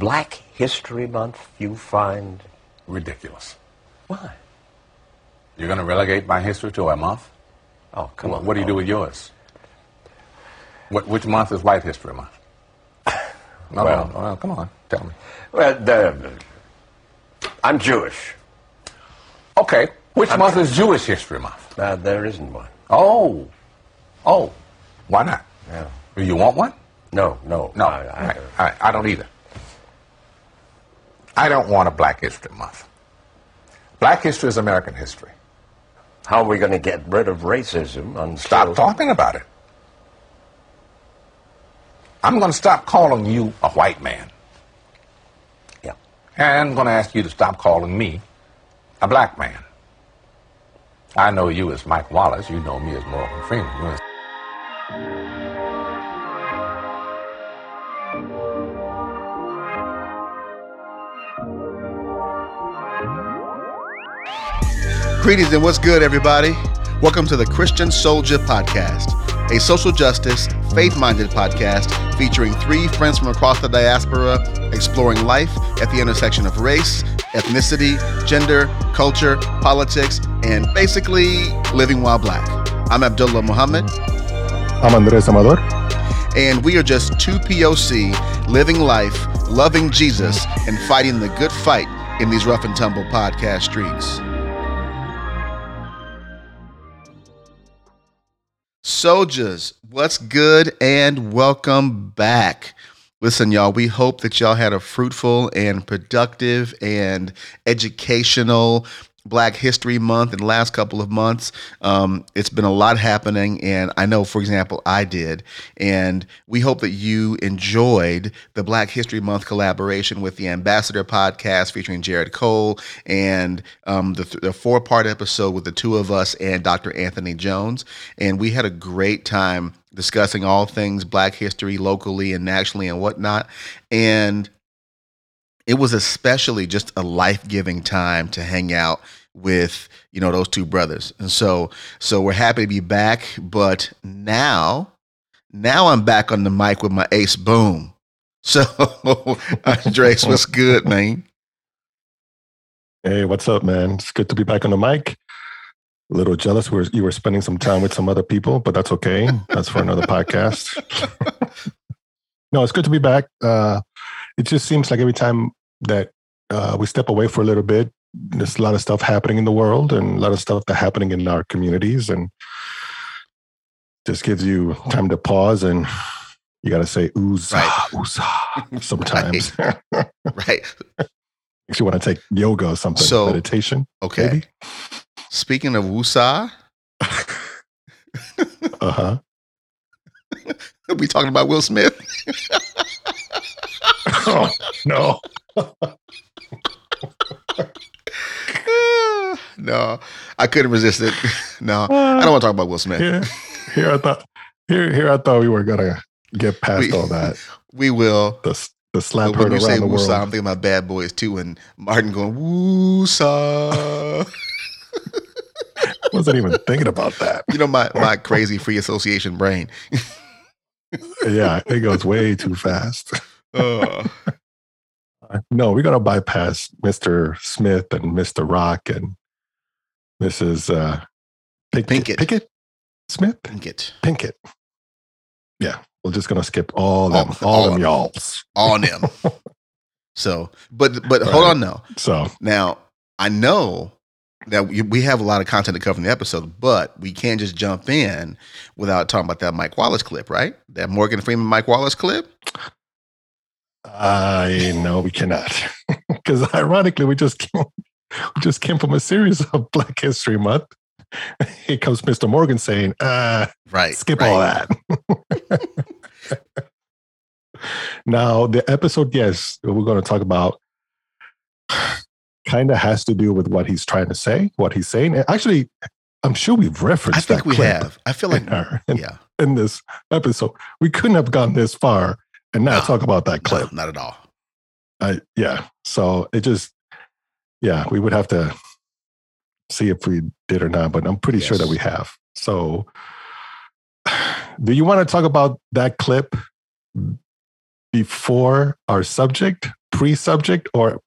Black History Month you find Ridiculous. why? You're going to relegate my history to a month? Oh, come on. What do you do with yours? What, which month is White History Month? No, Well- no, well, come on, tell me. Well, the, I'm Jewish. Okay, which month is Jewish History Month? Uh, there isn't one. Oh, oh, why not? Yeah. Do you want one? No, no. No, I, I, right, I don't either. I don't want a Black History Month. Black history is American history. How are we going to get rid of racism until... Stop talking about it. I'm going to stop calling you a white man. Yeah. And I'm going to ask you to stop calling me a black man. I know you as Mike Wallace. You know me as Morgan Freeman. Greetings and what's good, everybody? Welcome to the Christian Soldier Podcast, a social justice, faith minded podcast featuring three friends from across the diaspora exploring life at the intersection of race, ethnicity, gender, culture, politics, and basically living while black. I'm Abdullah Muhammad, I'm Andres Amador. and we are just two POC living life, loving Jesus, and fighting the good fight in these rough and tumble podcast streets. Soldiers, what's good and welcome back. Listen, y'all, we hope that y'all had a fruitful and productive and educational Black History Month in the last couple of months. Um, it's been a lot happening, and I know, for example, I did. And we hope that you enjoyed the Black History Month collaboration with the Ambassador podcast featuring Jared Cole and um, the, the four part episode with the two of us and Dr. Anthony Jones. And we had a great time discussing all things Black history locally and nationally and whatnot. And it was especially just a life-giving time to hang out with you know those two brothers and so so we're happy to be back but now now i'm back on the mic with my ace boom so andres what's good man Hey, what's up, man? It's good to be back on the mic. A little jealous where you were spending some time with some other people, but that's okay. That's for another podcast. no, it's good to be back. Uh, it just seems like every time that uh, we step away for a little bit, there's a lot of stuff happening in the world and a lot of stuff that happening in our communities, and just gives you time to pause and you got to say woosah, Right. sometimes. right Makes you want to take yoga or something, So- meditation. okay Maybe? speaking of woosah Uh huh. we talking about will smith oh no. no i couldn't resist it no i don't want to talk about will smith Here, here I thought. Here, here I thought we were gonna get past We- all that. we will The the slap when you say the woosah, I'm thinking about Bad Boys too, and Martin going woosah. I wasn't even thinking about that. you know my my crazy free association brain. Yeah, it goes way too fast. Uh, No, we're gonna bypass Mr. Smith and Mr. Rock and Mrs. Uh, Pick- Pinkett. Pickett Smith get Pinkett. Yeah, we're just gonna skip all them, All- all, all them of y'alls. on them. So, but but hold on now. So Now I know that we have a lot of content to cover in the episode, but we can't just jump in without talking about that Mike Wallace clip, right? That Morgan Freeman Mike Wallace clip. I know we cannot, because ironically, we just came, we just came from a series of Black History Month. Here comes Mr. Morgan saying, uh, Right. skip right. all that. now, the episode, yes, we're going to talk about kind of has to do with what he's trying to say, what he's saying. And actually, I'm sure we've referenced I think that we have. I feel like in, our, in, yeah. in this episode. We couldn't have gone this far and not No. talk about that No, clip. not at all. I yeah. So it just yeah, we would have to see if we did or not, but I'm pretty sure that we have. So do you want to talk about that clip before our subject pre-subject or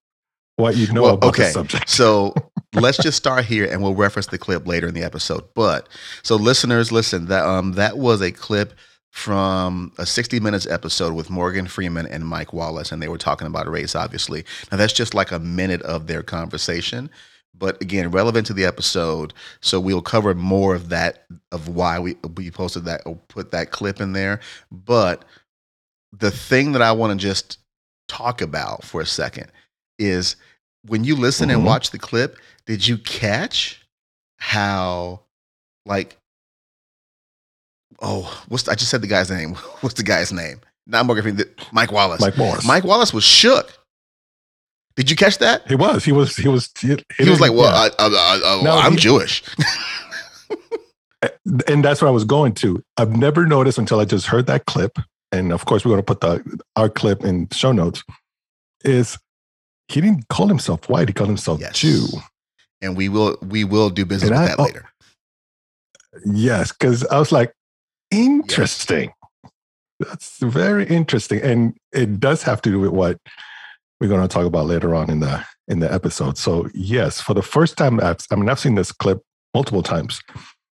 what you know Well, about okay. the subject? So let's just start here, and we'll reference the clip later in the episode. But so listeners, listen that um that was a clip from a 60 minutes episode with Morgan Freeman and Mike Wallace, and they were talking about race. Obviously, now that's just like a minute of their conversation. But again, relevant to the episode, so we'll cover more of that of why we we posted that or put that clip in there. But the thing that I want to just talk about for a second is when you listen and Mhm. watch the clip, did you catch how like oh what's I just said the guy's name. What's the guy's name? Not Morgan Freeman, the- Mike Wallace. Mike Wallace. Mike Wallace was shook. Did you catch that? He was. He was. He was. He, He was like, "Well, yeah. I, I, I, No, I'm he- Jewish." and that's what I was going to. I've never noticed until I just heard that clip, and of course we're going to put the our clip in show notes. Is he didn't call himself white? He called himself Yes. Jew. and we will we will do business And with I- that later. Yes, because I was like, interesting. That's very interesting, and it does have to do with what we're going to talk about later on in the in the episode. So yes, for the first time, I've, I mean, I've seen this clip multiple times,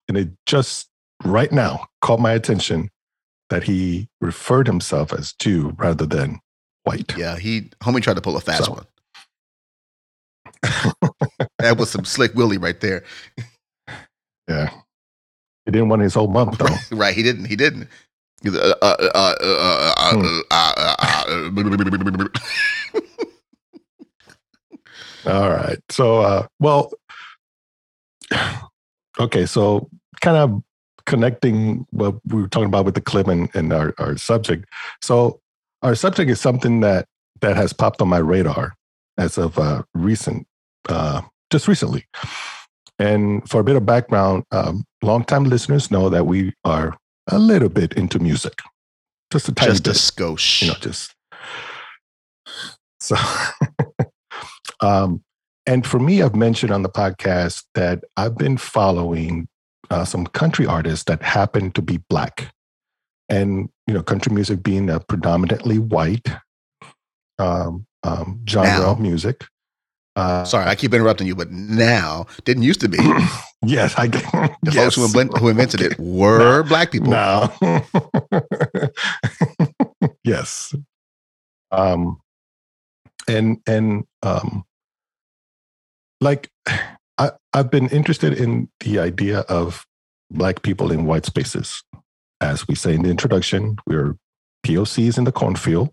and it just right now caught my attention that he referred himself as Jew rather than white. Yeah, he homie tried to pull a fast So. one. that was some slick Willie right there. Yeah, he didn't want his whole month though. right, he didn't. He didn't. Uh, uh, uh, uh, uh, uh, Hmm. uh, uh, uh, uh, All right. So, uh, well, okay. So, kind of connecting what we were talking about with the clip and, and our, our subject. So, our subject is something that that has popped on my radar as of uh, recent, uh, just recently. And for a bit of background, um, longtime listeners know that we are a little bit into music, just a tiny just a bit skosh. you know, just so. um, and for me, I've mentioned on the podcast that I've been following uh, some country artists that happen to be black, and you know, country music being a predominantly white um, um, genre Now. of music. Uh, Sorry, I keep interrupting you, but now didn't used to be. yes, I The yes. folks who, invent, who invented it were black people. No. yes. Um and and um like I, I've been interested in the idea of black people in white spaces. As we say in the introduction, we're POCs in the cornfield.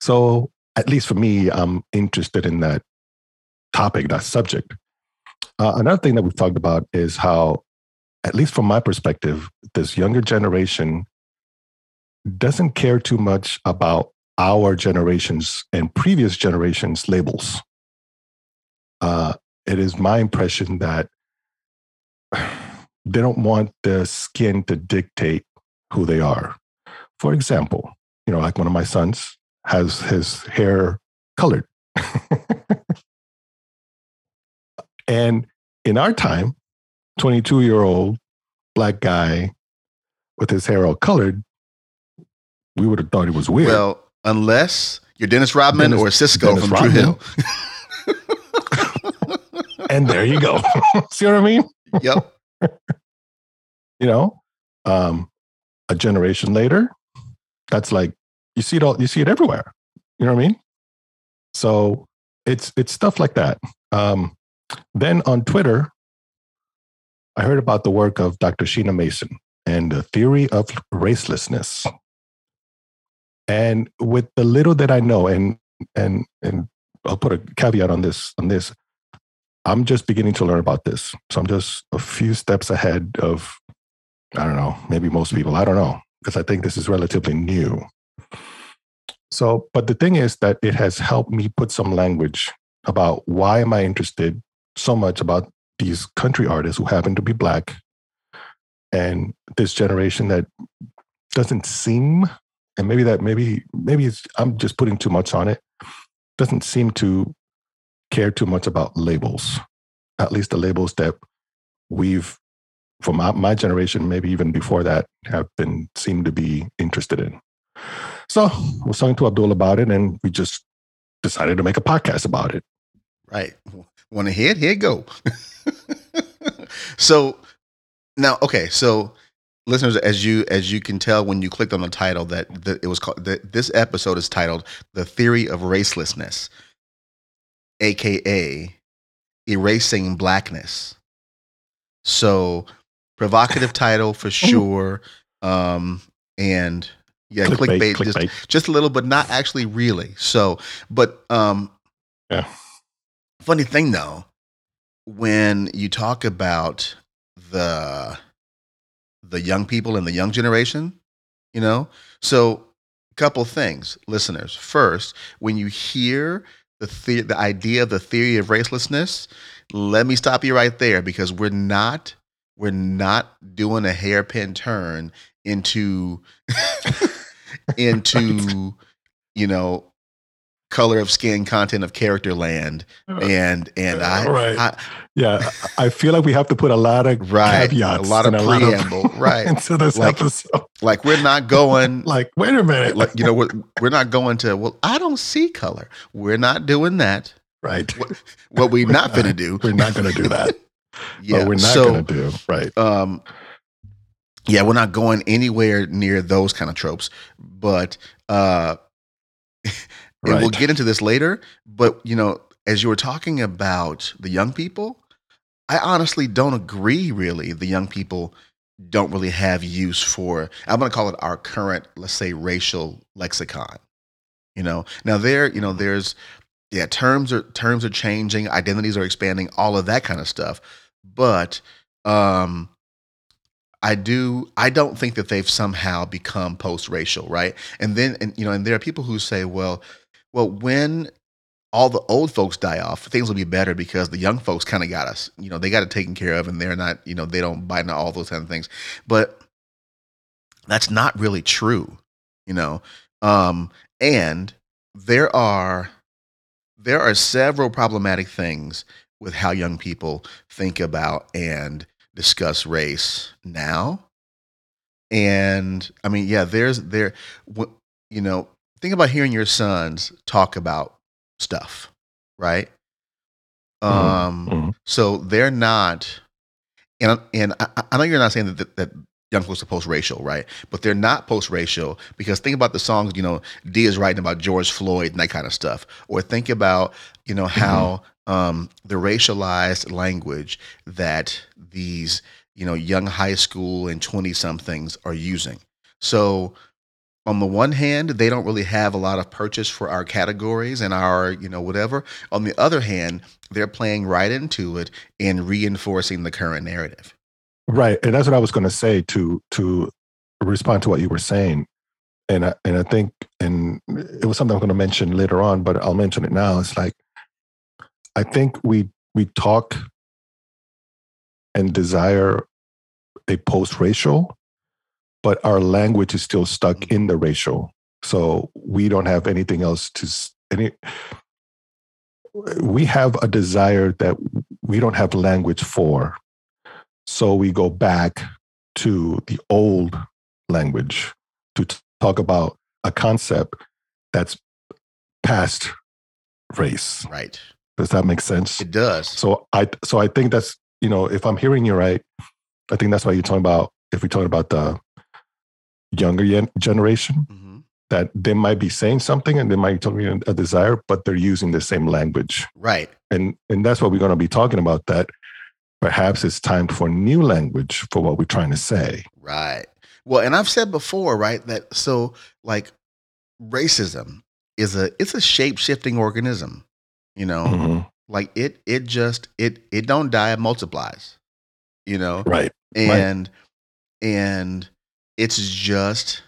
So at least for me, I'm interested in that topic, that subject. Uh, another thing that we've talked about is how at least from my perspective, this younger generation doesn't care too much about our generations and previous generations' labels. Uh, it is my impression that they don't want the skin to dictate who they are. For example, you know, like one of my sons has his hair colored. and in our time, 22 year old black guy with his hair all colored, we would have thought he was weird. Well, unless you're Dennis Rodman Dennis- or Sisqo Dennis from Dru Hill. and there you go. See what I mean? yep. You know, um, a generation later, that's like you see it all. You see it everywhere. You know what I mean? So it's it's stuff like that. Um, then on Twitter, I heard about the work of Dr. Sheena Mason and the theory of racelessness. And with the little that I know, and and and I'll put a caveat on this on this. I'm just beginning to learn about this. So I'm just a few steps ahead of, I don't know, maybe most people. I don't know, because I think this is relatively new. So, but the thing is that it has helped me put some language about why am I interested so much about these country artists who happen to be black and this generation that doesn't seem and maybe that maybe maybe it's, i'm just putting too much on it doesn't seem to care too much about labels at least the labels that we've from my, my generation maybe even before that have been seem to be interested in so I was talking to abdul about it and we just decided to make a podcast about it. Right. Want to hit? Here you go. so now, okay. So listeners, as you as you can tell when you clicked on the title, that, that it was called that this episode is titled "The Theory of Racelessness," aka erasing blackness. So provocative title for sure. Um, and yeah, clickbait, Clickbait, just clickbait. just a little, but not actually really. So, but um, Yeah. Funny thing though, when you talk about the the young people and the young generation, you know, so a couple things, listeners. First, when you hear the the, the idea of the theory of racelessness, let me stop you right there because we're not we're not doing a hairpin turn into into you know color of skin content of character land and and I, Right. I Yeah, I feel like we have to put a lot of right caveats, a lot of preamble right into this Like- episode. like we're not going Like, wait a minute, like you know we're, we're not going to well I don't see color we're not doing that right? what we're not gonna do We're not going to do that. yeah But we're not so going to do right. um yeah we're not going anywhere near those kind of tropes but uh and we'll get into this later but you know as you were talking about the young people i honestly don't agree really the young people don't really have use for i'm going to call it our current let's say racial lexicon you know now there you know there's yeah terms are terms are changing identities are expanding all of that kind of stuff but um I do I don't think that they've somehow become post-racial, right? And then and you know, and there are people who say, well, well, when all the old folks die off, things will be better because the young folks kind of got us. You know, they got it taken care of and they're not, you know, they don't buy into all those kind of things. But that's not really true, you know. Um, and there are there are several problematic things with how young people think about and discuss race now. And I mean, yeah, there's there, you know, think about hearing your sons talk about stuff, right? Um, Mhm. so they're not, and and I, I know you're not saying that, that, that young folks are post-racial, right? But they're not post-racial because think about the songs, you know, D is writing about George Floyd and that kind of stuff, or think about, you know, how um, the racialized language that these, you know, young high school and twenty somethings are using. So on the one hand, they don't really have a lot of purchase for our categories and our, you know, whatever. On the other hand, they're playing right into it and reinforcing the current narrative. Right, and that's what I was going to say to to respond to what you were saying, and I, and I think and it was something I'm going to mention later on, but I'll mention it now. It's like I think we we talk and desire a post-racial, but our language is still stuck mm. in the racial, so we don't have anything else to any. We have a desire that we don't have language for. So we go back to the old language to t- talk about a concept that's past race. Right. Does that make sense? It does. So I so I think that's you know if I'm hearing you right, I think that's why you're talking about if we're talking about the younger gen- generation hmm that they might be saying something and they might be talking a desire, but they're using the same language Right. and and that's what we're going to be talking about that perhaps it's time for new language for what we're trying to say Right. Well, and I've said before, right, that so like racism is a it's a shape shifting organism. You know, Mhm. like it it just it it don't die, it multiplies. You know, right and and it's just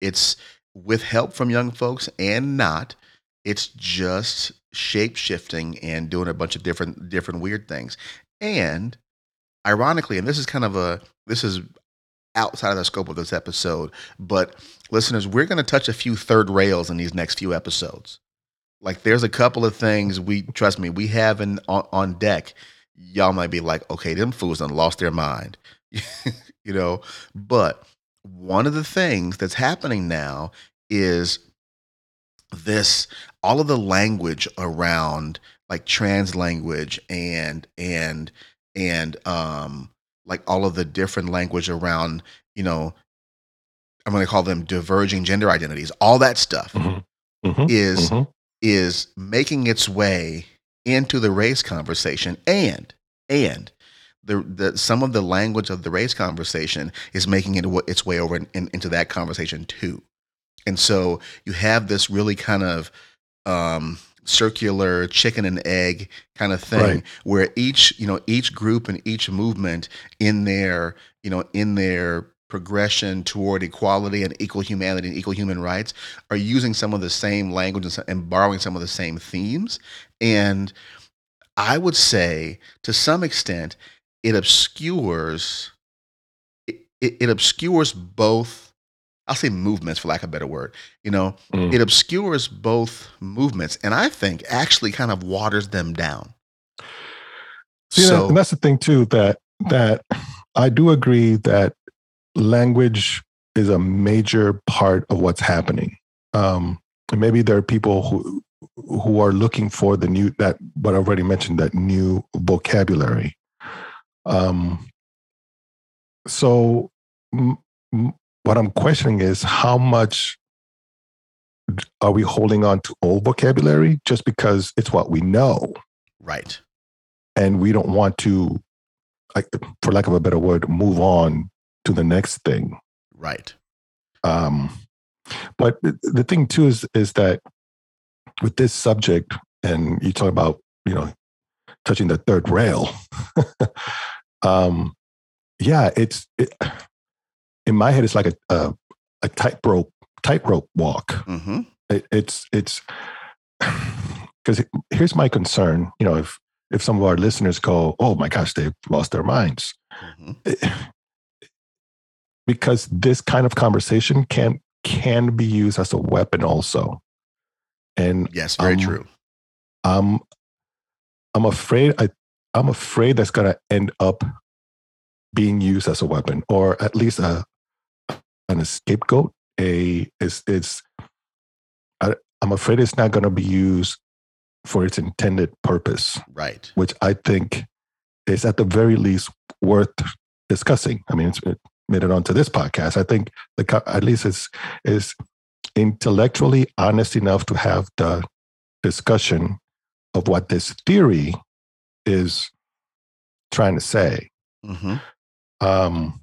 it's with help from young folks and not it's just shape shifting and doing a bunch of different different weird things. And ironically and this is kind of a this is outside of the scope of this episode but listeners we're going to touch a few third rails in these next few episodes. Like there's a couple of things we trust me we have in on, on deck. Y'all might be like okay them fools done lost their mind. You know? But one of the things that's happening now is this all of the language around like trans language and and and um like all of the different language around you know i'm going to call them diverging gender identities all that stuff Mhm. Mhm. is Mhm. is making its way into the race conversation and and the, the some of the language of the race conversation is making it its way over in, in- into that conversation too and so you have this really kind of um, circular chicken and egg kind of thing Right. where each you know each group and each movement in their you know in their progression toward equality and equal humanity and equal human rights are using some of the same language and, and borrowing some of the same themes and i would say to some extent it obscures it, it, obscures both i'll say movements for lack of a better word you know Mm. it obscures both movements and i think actually kind of waters them down See, that- so and that's the thing too that that I do agree that language is a major part of what's happening. Um, and maybe there are people who who are looking for the new that what I already mentioned that new vocabulary. Um, so m- m- what I'm questioning is how much are we holding on to old vocabulary just because it's what we know? right. And we don't want to like for lack of a better word move on to the next thing. Right. Um but the, the thing too is is that with this subject and you talk about you know touching the third rail um yeah it's it, in my head it's like a a, a tightrope tightrope walk. Hmm it, it's it's because here's my concern you know if if some of our listeners go oh my gosh they've lost their minds. Hmm it- because this kind of conversation can can be used as a weapon also. And yes very Um, true. I'm i'm afraid i i'm afraid that's going to end up being used as a weapon or at least a an scapegoat a is it's I, i'm afraid it's not going to be used for its intended purpose. Right. Which i think is at the very least worth discussing. I mean it's it made it onto this podcast. I think the at least is is intellectually honest enough to have the discussion of what this theory is trying to say hmm um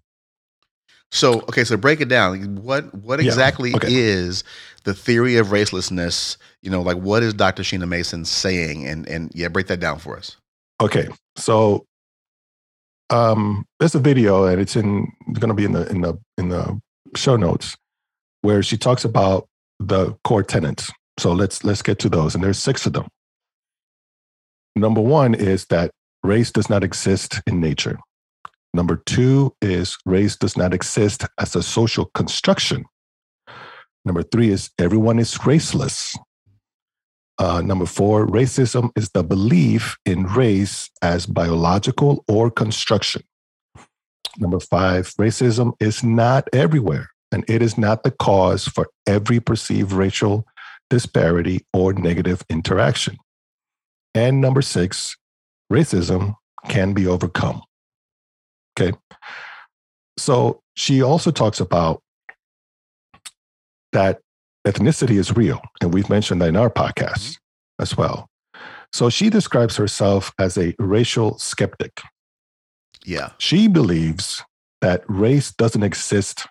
so okay so break it down what what Yeah, exactly okay. is the theory of racelessness you know like what is dr sheena mason saying and and yeah break that down for us Okay, so um, there's a video, and it's in going to be in the in the in the show notes where she talks about the core tenants. So let's let's get to those, and there's six of them. Number one is that race does not exist in nature. Number two is race does not exist as a social construction. Number three is everyone is raceless. Uh, number four, racism is the belief in race as biological or construction. Number five, racism is not everywhere, and it is not the cause for every perceived racial disparity or negative interaction. And number six, racism can be overcome. Okay. So she also talks about that ethnicity is real. And we've mentioned that in our podcast mm-hmm. as well. So she describes herself as a racial skeptic. yeah She believes that race doesn't exist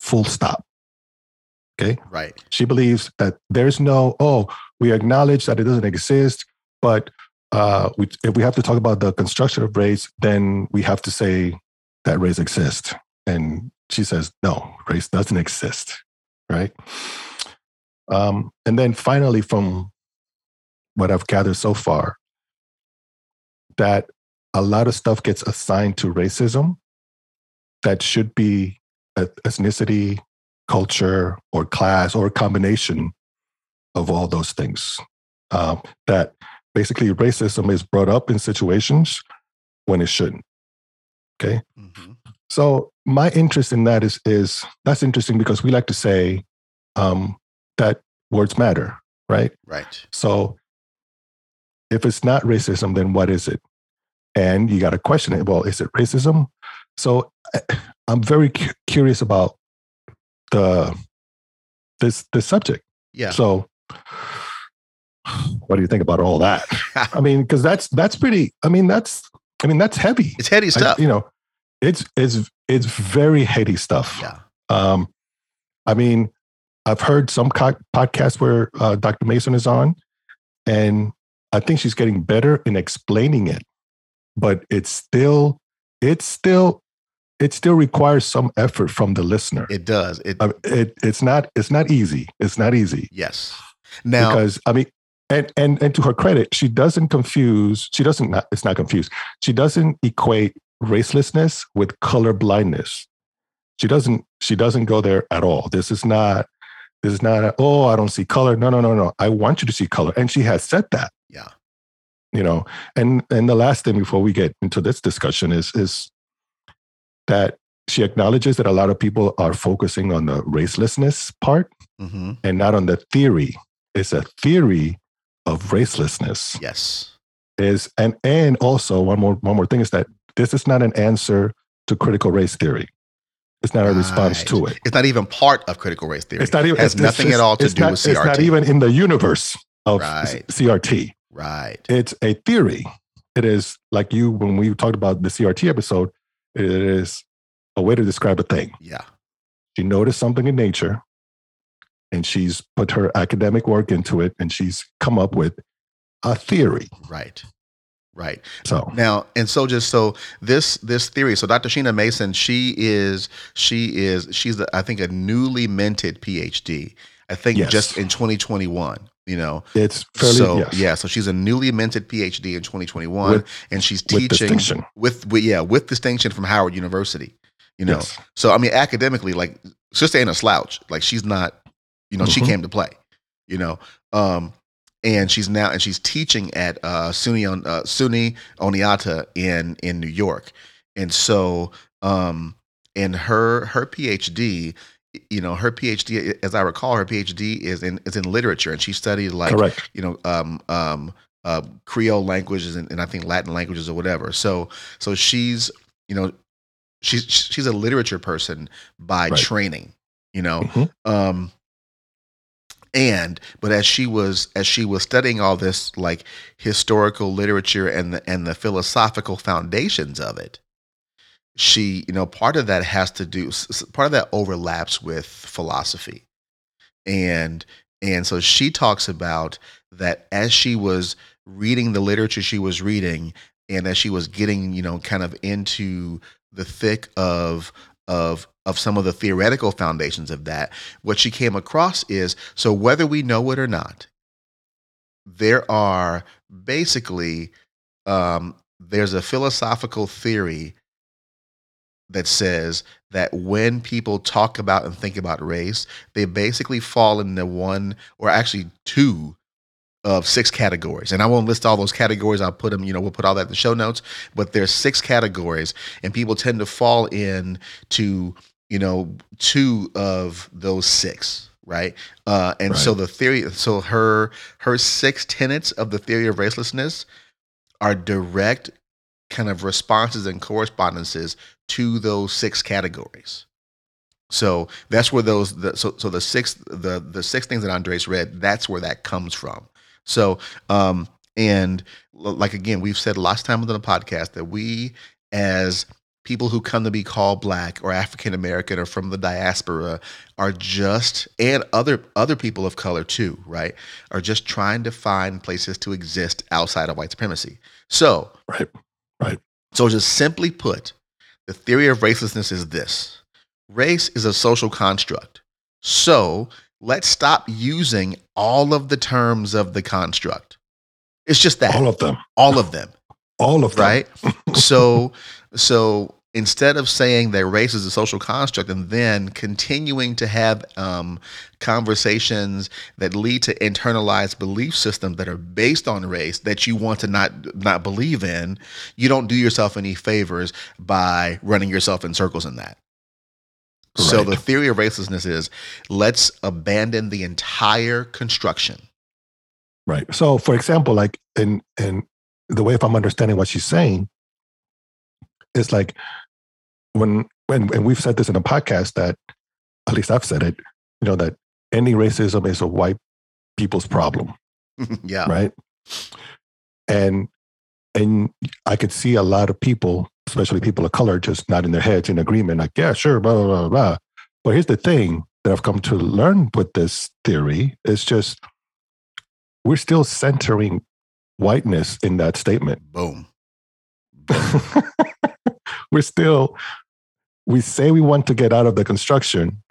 full stop. Okay. right She believes that there's no, oh, we acknowledge that it doesn't exist, but uh, if we have to talk about the construction of race, then we have to say that race exists. And she says, no, race doesn't exist. Right. Um, and then finally, from what I've gathered so far, that a lot of stuff gets assigned to racism that should be ethnicity, culture, or class, or a combination of all those things. Um, that basically racism is brought up in situations when it shouldn't. Okay. hmm So my interest in that is is that's interesting because we like to say um, that words matter, right? Right. So if it's not racism, then what is it? And you got to question it. Well, is it racism? So I'm very cu- curious about the this this subject. Yeah. So what do you think about all that? I mean, because that's that's pretty. I mean, that's I mean that's heavy. It's heady I- stuff. you know, it's it's it's very heady stuff. yeah. Um, I mean, I've heard some co- podcasts where uh, Dr. Mason is on, and I think she's getting better in explaining it, but it's still, it's still, it still requires some effort from the listener. It does. It Uh, it it's not it's not easy. It's not easy yes. Now because I mean, and and and to her credit, she doesn't confuse. She doesn't. Not, it's not confused. She doesn't equate racelessness with color blindness. She doesn't. She doesn't go there at all. This is not. This is not. A, oh, I don't see color. No, no, no, no. I want you to see color, and she has said that. Yeah. You know, and and the last thing before we get into this discussion is is that she acknowledges that a lot of people are focusing on the racelessness part hmm and not on the theory. It's a theory of racelessness. yes. Is and and also one more one more thing is that this is not an answer to critical race theory. It's not a response to it. It's not even part of critical race theory. It's not even has it's- nothing it's- at all to do not, with CRT. It's not even in the universe of Right. CRT. right. It's a theory. It is like you when we talked about the CRT episode. It is a way to describe a thing. Yeah. You notice something in nature, and she's put her academic work into it, and she's come up with a theory. Right. Right. So Now, and so just so this this theory, so Dr. Sheena Mason, she is she is she's I think a newly minted PhD. I think Yes. just in 2021. You know, it's fairly so yes, yeah, so she's a newly minted PhD in 2021, With- and she's teaching with, with yeah with distinction from Howard University. You know, Yes. so I mean, academically, like sister ain't a slouch. Like she's not, you know, she Mhm. came to play. You know, um, and she's now and she's teaching at uh, SUNY on uh, SUNY Oneonta in in New York, and so um, and her her PhD. You know, her PhD, as I recall, her PhD is in is in literature, and she studied like correct. you know um um uh creole languages and, and i think latin languages or whatever so so she's you know she's she's a literature person by Right. training you know Mhm. um and but as she was as she was studying all this like historical literature and the and the philosophical foundations of it she you know part of that has to do part of that overlaps with philosophy. And and so she talks about that as she was reading the literature she was reading and as she was getting you know kind of into the thick of of of some of the theoretical foundations of that what she came across is so whether we know it or not there are basically um, there's a philosophical theory that says that when people talk about and think about race they basically fall into one or actually two of six categories. And i won't list all those categories. I'll put them you know we'll put all that in the show notes. But there's six categories and people tend to fall in to you know two of those six right? Uh, and so the theory so her her six tenets of the theory of racelessness are direct kind of responses and correspondences to those six categories. So that's where those the, so so the six the the six things that andres read that's where that comes from so um and like again we've said last time on the podcast that we as people who come to be called black or african american or from the diaspora are just and other other people of color too right are just trying to find places to exist outside of white supremacy so Right. Right. so just simply put the theory of racelessness is this race is a social construct so let's stop using all of the terms of the construct. It's just that. All of them. all of them. All of them. right? So so instead of saying that race is a social construct and then continuing to have um, conversations that lead to internalized belief systems that are based on race that you want to not not believe in you don't do yourself any favors by running yourself in circles in that So the theory of racelessness is let's abandon the entire construction. Right. So, for example, like in in the way if I'm understanding what she's saying, it's like when when and we've said this in a podcast that at least I've said it, you know, that any racism is a white people's problem, yeah. right? And and I could see a lot of people, especially people of color, just nodding their heads in agreement, like, yeah, sure, blah, blah, blah, blah. But here's the thing that I've come to learn with this theory is just we're still centering whiteness in that statement. Boom. we're still, we say we want to get out of the construction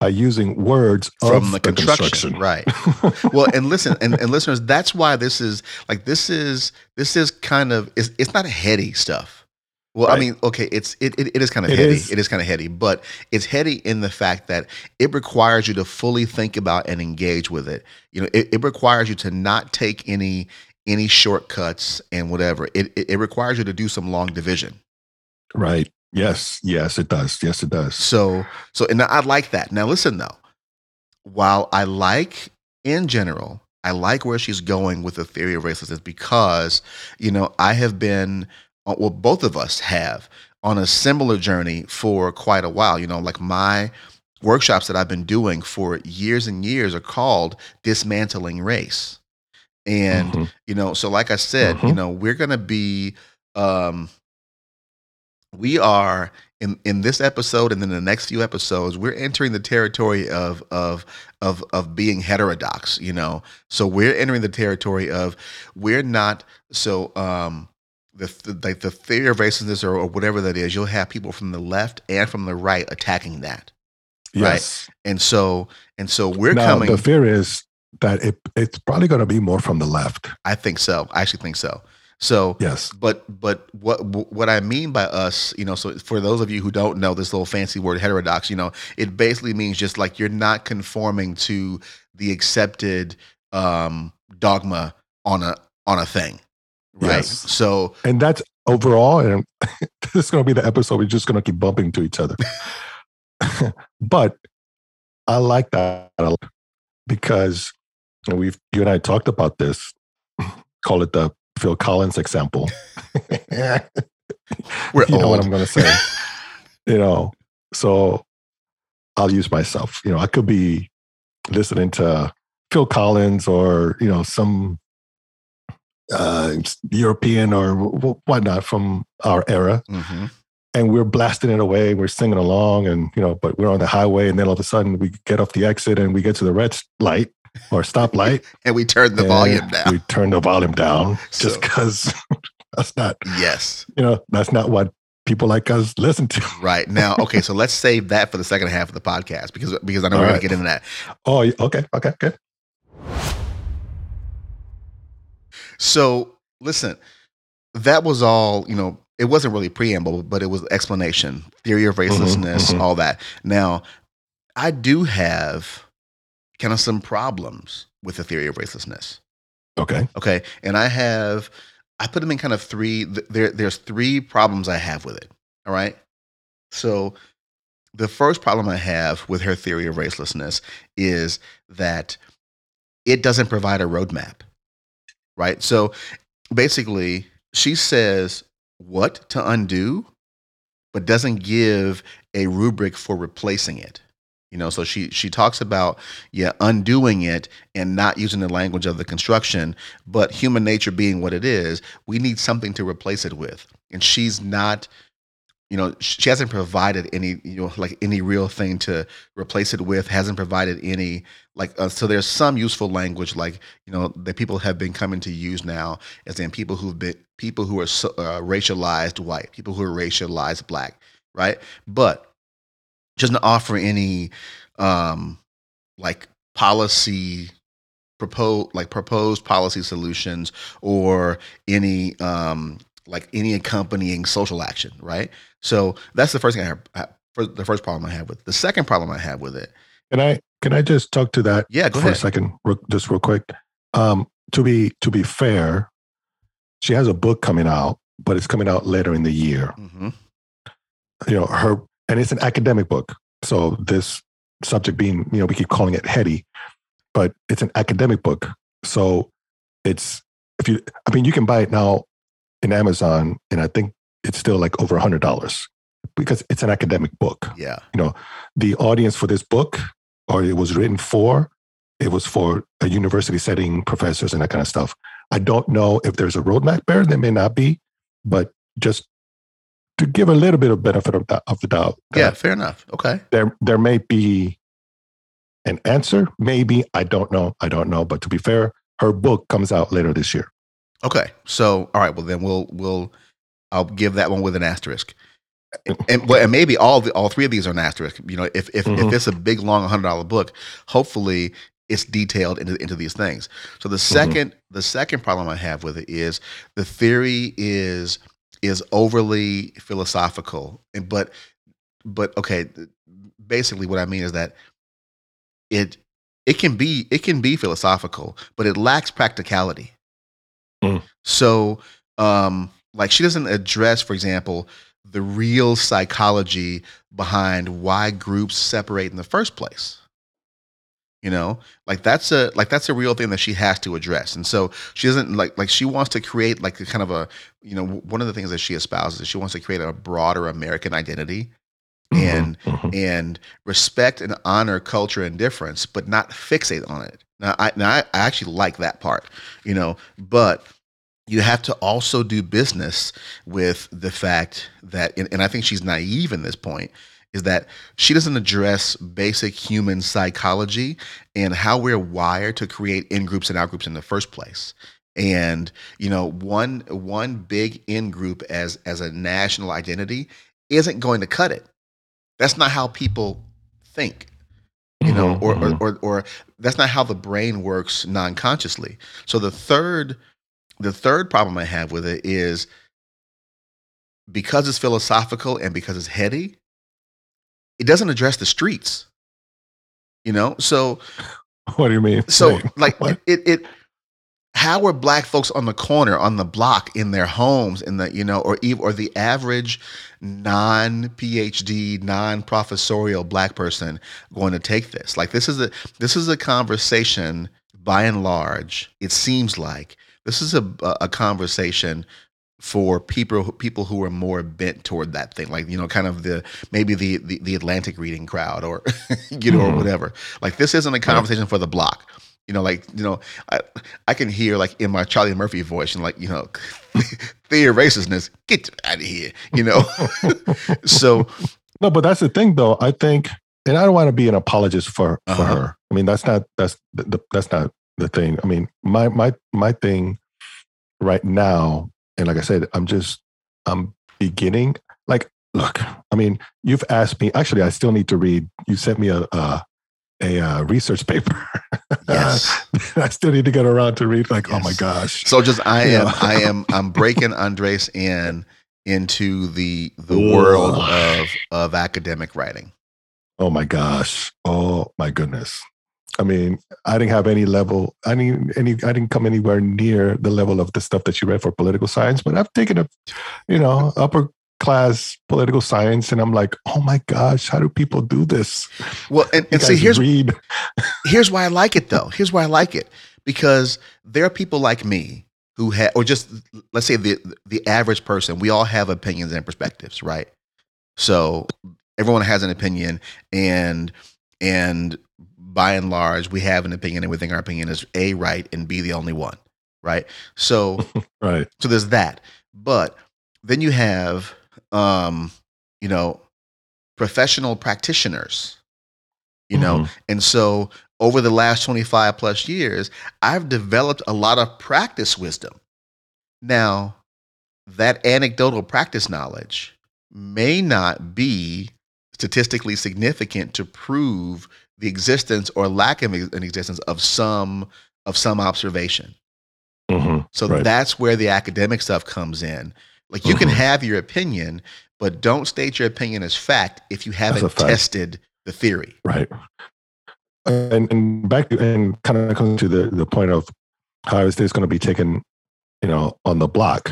by using words From of the construction. Right. well and listen and, and listeners that's why this is like this is this is kind of it's, it's not heady stuff well i mean okay it's it, it, it is kind of It heady is. it is kind of heady but it's heady in the fact that it requires you to fully think about and engage with it you know it, it requires you to not take any any shortcuts and whatever it, it it requires you to do some long division right. Yes. Yes, it does. Yes, it does. So, so, and I like that. Now, listen though, while I like in general, I like where she's going with the theory of racelessness because, you know, I have been, well, both of us have on a similar journey for quite a while. You know, like my workshops that I've been doing for years and years are called dismantling race. And, Mhm. you know, so like I said, you Mhm. know, we're going to be, um, we are in in this episode and then the next few episodes we're entering the territory of of of of being heterodox you know so we're entering the territory of we're not so um the, the like the theory of racism or, or whatever that is you'll have people from the left and from the right attacking that right. and so and so we're now, coming the fear is that it, it's probably going to be more from the left. i think so i actually think so so Yes. but but what what I mean by us, you know, so for those of you who don't know this little fancy word heterodox, you know, it basically means just like you're not conforming to the accepted um dogma on a on a thing. Right. Yes. So And that's overall, and this is going to be the episode. We're just going to keep bumping to each other. but I like that a lot because we've you and I talked about this. Call it the Phil Collins example. we're you know what. I'm going to say. you know, so I'll use myself. You know, I could be listening to Phil Collins or you know some uh, European or wh- whatnot from our era, Mhm. and we're blasting it away. We're singing along, and you know, but we're on the highway, and then all of a sudden we get off the exit and we get to the red light or stoplight. And we turn the volume down. We turn the volume down just because that's not yes. you know that's not what people like us listen to. Right. Now, okay, so let's save that for the second half of the podcast because because I know All we're right. gonna get into that. Oh, okay, okay, good. So listen, that was all, you know, it wasn't really preamble, but it was explanation, theory of racelessness, mhm. all that. Now, I do have kind of some problems with the theory of racelessness. Okay. Okay. And I have, I put them in kind of three, there, there's three problems I have with it. All right. So the first problem I have with her theory of racelessness is that it doesn't provide a roadmap. Right. So basically, she says what to undo, but doesn't give a rubric for replacing it. You know, so she she talks about yeah undoing it and not using the language of the construction, but human nature being what it is, we need something to replace it with. And she's not, you know, she hasn't provided any, you know, like any real thing to replace it with. Hasn't provided any like uh, so. There's some useful language like you know that people have been coming to use now, as in people who've been people who are so, uh, racialized white, people who are racialized black, right? But doesn't offer any um like policy propose like proposed policy solutions or any um like any accompanying social action right so that's the first thing i have for the first problem i have with it. the second problem i have with it Can I can I just talk to that yeah go for ahead a second, just real quick? Um, to be to be fair, she has a book coming out, but it's coming out later in the year. hmm You know, her and it's an academic book. So this subject being, you know, we keep calling it heady, but it's an academic book. So it's if you, I mean, you can buy it now in Amazon, and I think it's still like over a hundred dollars because it's an academic book. Yeah. You know, the audience for this book, or it was written for, it was for a university setting, professors, and that kind of stuff. I don't know if there's a roadmap there. There may not be, but just to give a little bit of benefit of, the- of the doubt, Yeah. Fair enough. Okay. there there may be an answer. Maybe I don't know. I don't know. But to be fair, her book comes out later this year. Okay. So, all right. Well, then we'll we'll I'll give that one with an asterisk, and and maybe all the all three of these are an asterisk. You know, if if if Mhm. it's a big long hundred dollar book, hopefully it's detailed into into these things. So the 2nd the second problem I have with it is the theory is is overly philosophical, and but but okay, basically what I mean is that it it can be it can be philosophical, but it lacks practicality. Mm. So, um, like she doesn't address, for example, the real psychology behind why groups separate in the first place. You know, like that's a like that's a real thing that she has to address, and so she doesn't like like she wants to create like a kind of a you know one of the things that she espouses is she wants to create a broader American identity and Mhm. and respect and honor culture and difference, but not fixate on it. Now, I, now I, actually like that part, you know, but you have to also do business with the fact that, and, and I think she's naive in this point, is that she doesn't address basic human psychology and how we're wired to create in groups and out groups in the first place. And you know, one one big in group as as a national identity isn't going to cut it. That's not how people think you know, Mhm, or, or, or or that's not how the brain works non-consciously. So the third, the third problem I have with it is because it's philosophical and because it's heady, it doesn't address the streets. You know, so What do you mean? so like what? it, it, it how are black folks on the corner on the block in their homes in the you know or even or the average non phd non professorial black person going to take this. Like this is a this is a conversation by and large it seems like this is a a conversation for people people who are more bent toward that thing. Like you know kind of the maybe the the, the atlantic reading crowd or you know or Mhm. whatever. Like this isn't a conversation for the block you know like you know i i can hear like in my charlie murphy voice and like you know theory of racistness get out of here you know so No, but that's the thing, though. I think, and I don't want to be an apologist for for Uh-huh. her. I mean, that's not that's the, the, that's not the thing. I mean, my my my thing right now, and like I said, I'm just I'm beginning. Like, look, I mean, you've asked me. Actually, I still need to read. You sent me a a, a, uh research paper. yes I still need to get around to read. Like, oh my gosh. so just i am Yeah. i am i'm breaking andres in into the the Ugh. world of of academic writing Oh my gosh. Oh my goodness. I mean, I didn't have any level, I didn't any I didn't come anywhere near the level of the stuff that you read for political science, but I've taken a, you know, upper class political science and I'm like, oh my gosh, how do people do this? well and, and see here's read. here's why I like it though. Here's why I like it because there are people like me who have, or just let's say the the average person. We all have opinions and perspectives, right? So everyone has an opinion, and and by and large, we have an opinion, and we think our opinion is a right and b the only one, right? So Right. so there's that. But then you have, um, you know, professional practitioners, you know, Mhm. and so over the last 25 plus years, I've developed a lot of practice wisdom. Now, that anecdotal practice knowledge may not be statistically significant to prove the existence or lack of an existence of some of some observation. Mhm. So Right. that's where the academic stuff comes in. Like you can Mhm. have your opinion, but don't state your opinion as fact if you haven't tested the theory. Right. And, and back to, and kind of comes to the, the point of how is this going to be taken, you know, on the block.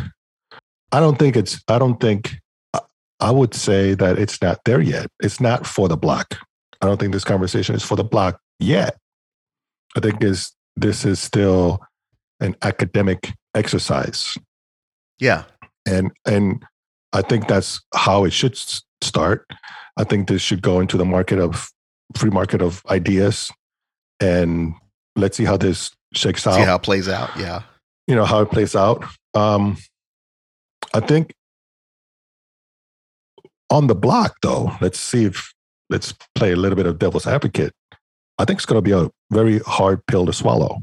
I don't think it's, I don't think, I- I would say that it's not there yet. It's not for the block. I don't think this conversation is for the block yet. I think is this is still an academic exercise, Yeah. And and I think that's how it should start. I think this should go into the market of free market of ideas, and let's see how this shakes out See how it plays out. Yeah. you know how it plays out. Um, I think on the block, though, let's see if let's play a little bit of devil's advocate. I think it's going to be a very hard pill to swallow,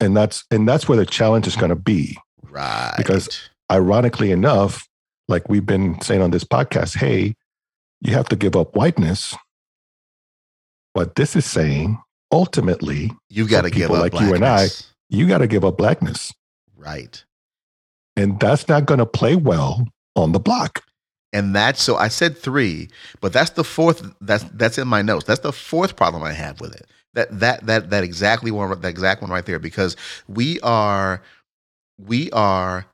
and that's and that's where the challenge is going to be. Right. Because- Ironically enough, like we've been saying on this podcast, hey, you have to give up whiteness. What this is saying, ultimately, you got to give up like you and I- you got to give up blackness. Right. And that's not going to play well on the block. And that's so I said three, but that's the fourth. That's that's in my notes. That's the fourth problem I have with it. That that that that exactly one. That exact one right there. Because we are, we are.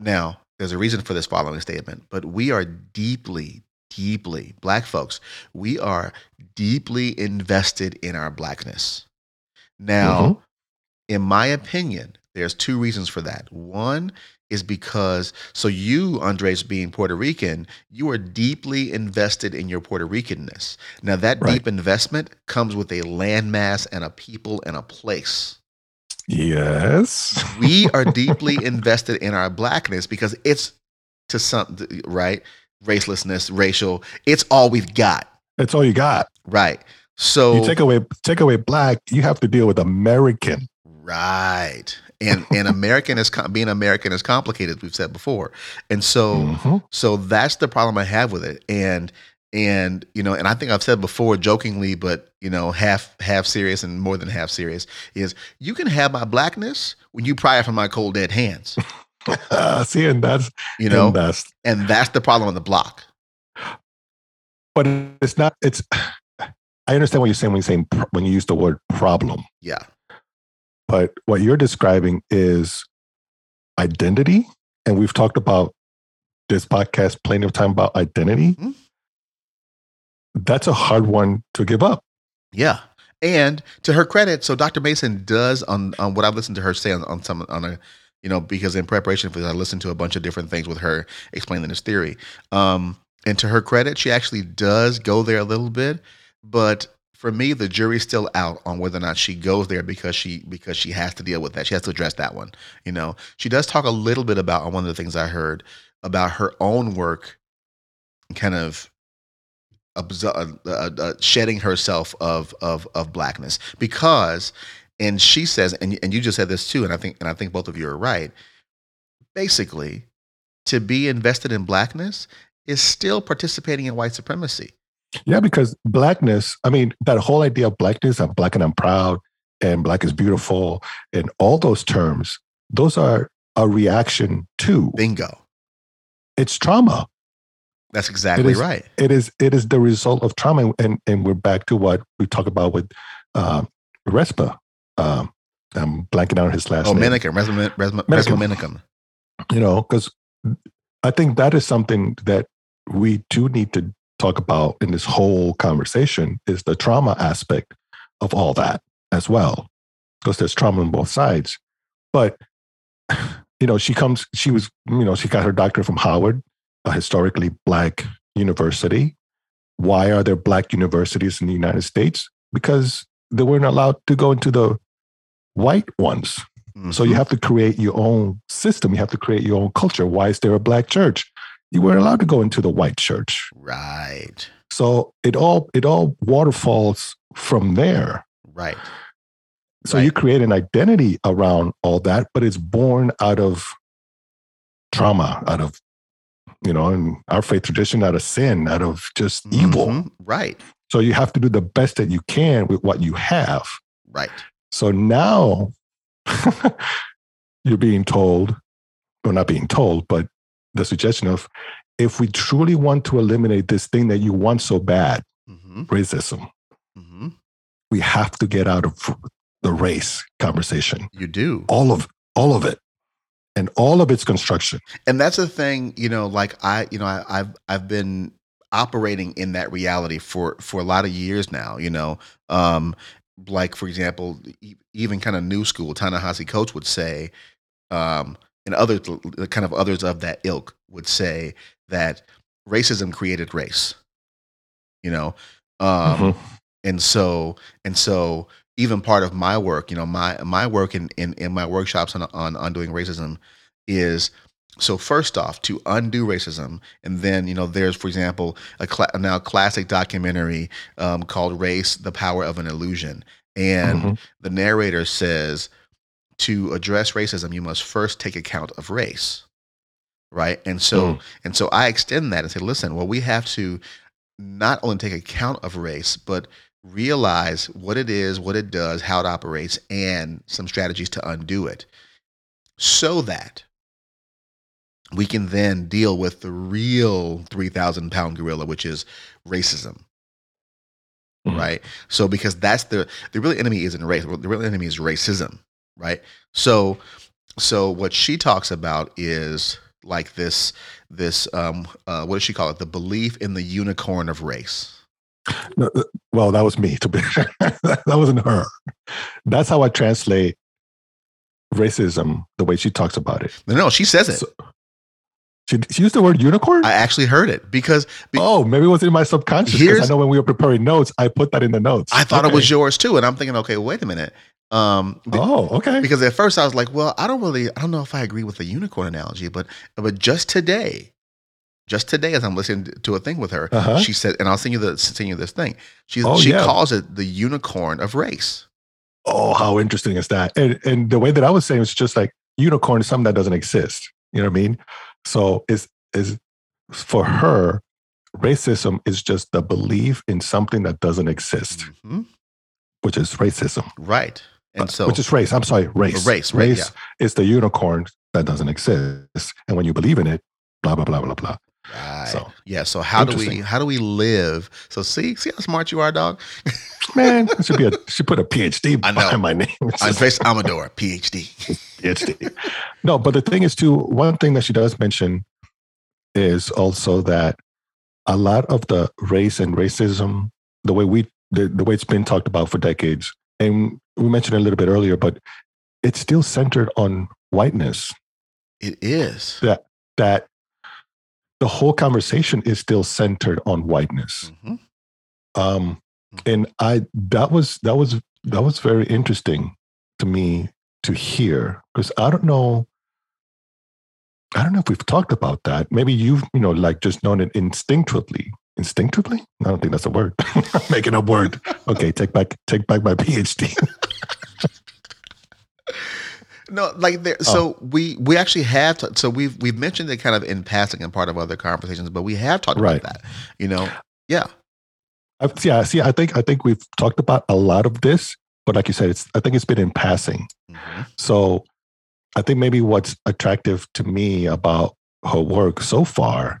Now, there's a reason for this following statement, but we are deeply, deeply black folks. We are deeply invested in our blackness. Now, Mhm. in my opinion, there's two reasons for that. One is because so you, Andres, being Puerto Rican, you are deeply invested in your Puerto Ricanness. Now that Right. deep investment comes with a landmass and a people and a place. Yes. We are deeply invested in our blackness because it's to some right racelessness, racial. It's all we've got. It's all you got. Right. So You take away take away black, you have to deal with American. Right. And and American is being American is complicated. We've said before, and so Mhm. so that's the problem I have with it. And and you know, and I think I've said before, jokingly, but you know, half half serious and more than half serious is you can have my blackness when you pry it from my cold dead hands. See, and that's You know, and that's and that's the problem on the block. but it's not it's I understand what you're saying when you're saying when you use the word problem. Yeah. But what you're describing is identity. And we've talked about this podcast plenty of time about identity. Mhm. That's a hard one to give up. Yeah. And to her credit, so Dr. Mason does on, on what I've listened to her say on, on some on a you know, because in preparation for this, I listened to a bunch of different things with her explaining this theory. Um, and to her credit, she actually does go there a little bit, but for me, the jury's still out on whether or not she goes there because she because she has to deal with that. She has to address that one. You know, she does talk a little bit about on one of the things I heard about her own work, kind of absor- uh, uh, uh, shedding herself of of of blackness. Because and she says and and you just said this too and I think and I think both of you are right. Basically to be invested in blackness is still participating in white supremacy. Yeah, because blackness, I mean, that whole idea of blackness, I'm black and I'm proud, and black is beautiful, and all those terms, those are a reaction to bingo. it's trauma. That's exactly is- right It is it is the result of trauma, and and we're back to what we talk about with um, Respa. Um, I'm blanking out his last oh name. Resmaa Resmaa Menakem. Menakem You know, because I think that is something that we do need to talk about in this whole conversation is the trauma aspect of all that as well, because there's trauma on both sides. But you know, she comes. She was, you know, she got her doctorate from Howard, a historically black university. Why are there black universities in the United States? Because they weren't allowed to go into the white ones. So you mm-hmm. have to create your own system. You have to create your own culture. Why is there a black church? You weren't allowed to go into the white church. right So it all it all waterfalls from there. right So you create an identity around all that, but it's born out of trauma, out of you know, in our faith tradition, out of sin, out of just evil. Mhm. right So you have to do the best that you can with what you have. right So now you're being told, or not being told, but the suggestion of if we truly want to eliminate this thing that you want so bad, hmm racism, hmm we have to get out of the race conversation. you do All of all of it. And all of its construction. and that's the thing you know like i you know I, i've i've been operating in that reality for for a lot of years now. You know, um, like for example, even kind of new school Ta-Nehisi would say, um, and other kind of others of that ilk would say that racism created race. You know, um, Mhm. and so and so even part of my work you know my my work in in, in my workshops on, on undoing racism is so first off to undo racism and then you know there's for example a a now classic documentary um, called race the power of an illusion and Mhm. the narrator says to address racism you must first take account of race right and so Mm. and so i extend that and say listen well we have to not only take account of race but realize what it is what it does how it operates and some strategies to undo it so that we can then deal with the real 3000 pound gorilla which is racism Mhm. right? So because that's the the real enemy isn't race the real enemy is racism right? So so what she talks about is like this this um uh, what does she call it? The belief in the unicorn of race No, well, that was me. To be that wasn't her. That's how I translate racism the way she talks about it. no no she says it So- She, she used the word unicorn. i actually heard it because be- oh, maybe it was in my subconscious. Because I know when we were preparing notes, I put that in the notes. i thought it was yours too and i'm thinking okay wait a minute um Oh, okay. because at first I was like, well, I don't really, I don't know if I agree with the unicorn analogy, but but just today, just today, as I'm listening to a thing with her, Uh-huh. she said, and I'll send you the send you this thing. She Oh, she yeah. calls it the unicorn of race. Oh, how interesting is that? And and the way that I was saying it's just like unicorn is something that doesn't exist. You know what I mean? So is is for her, racism is just the belief in something that doesn't exist, Mhm. which is racism. Right, and Uh, so which is race. I'm sorry, race. race, right, race is the unicorn that doesn't exist. And when you believe in it, blah blah blah blah blah. Right. so, yeah. So how do we how do we live? So see see how smart you are, dog. Man, should be a should put a PhD I know. behind my name. Just Andres Amador, PhD. PhD. No, but the thing is too, one thing that she does mention is also that a lot of the race and racism, the way we the, the way it's been talked about for decades, and we mentioned it a little bit earlier, but it's still centered on whiteness. It is. that That the whole conversation is still centered on whiteness. Mhm. Um, and I that was that was that was very interesting to me to hear because I don't know. I don't know if we've talked about that. Maybe you've you know like just known it instinctively. Instinctively? I don't think that's a word. I'm making a word. Okay, take back take back my PhD. No, like there. Oh. So we we actually have. t- so we've we've mentioned it kind of in passing and part of other conversations, but we have talked Right. about that. You know, yeah, I, yeah, see, I think I think we've talked about a lot of this, but like you said, it's I think it's been in passing. Mhm. So I think maybe what's attractive to me about her work so far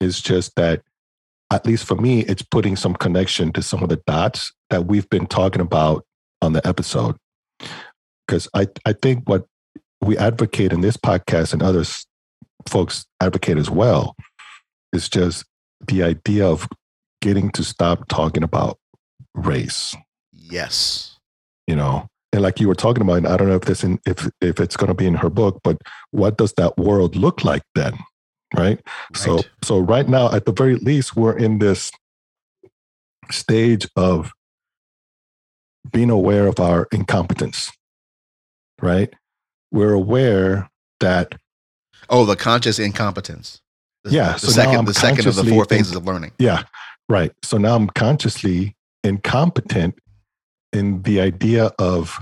is just that, at least for me, it's putting some connection to some of the dots that we've been talking about on the episode. Because I, I think what we advocate in this podcast and others folks advocate as well is just the idea of getting to stop talking about race yes, you know and like you were talking about and i don't know if this in if if it's going to be in her book but what does that world look like then right? so Right. so right now at the very least we're in this stage of being aware of our incompetence right we're aware that Oh, the conscious incompetence. The, Yeah, the so now second the second of the four phases of learning. Yeah, right. So now I'm consciously incompetent in the idea of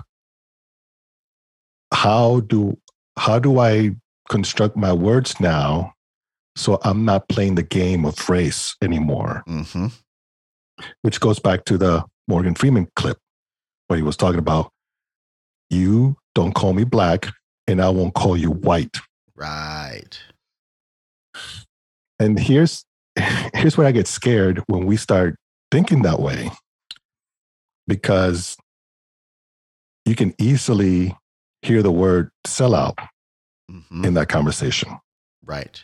how do how do I construct my words now so I'm not playing the game of race anymore, hmm which goes back to the Morgan Freeman clip where he was talking about you don't call me black and I won't call you white. Right. And here's here's where I get scared when we start thinking that way. Because you can easily hear the word sellout hmm in that conversation. Right.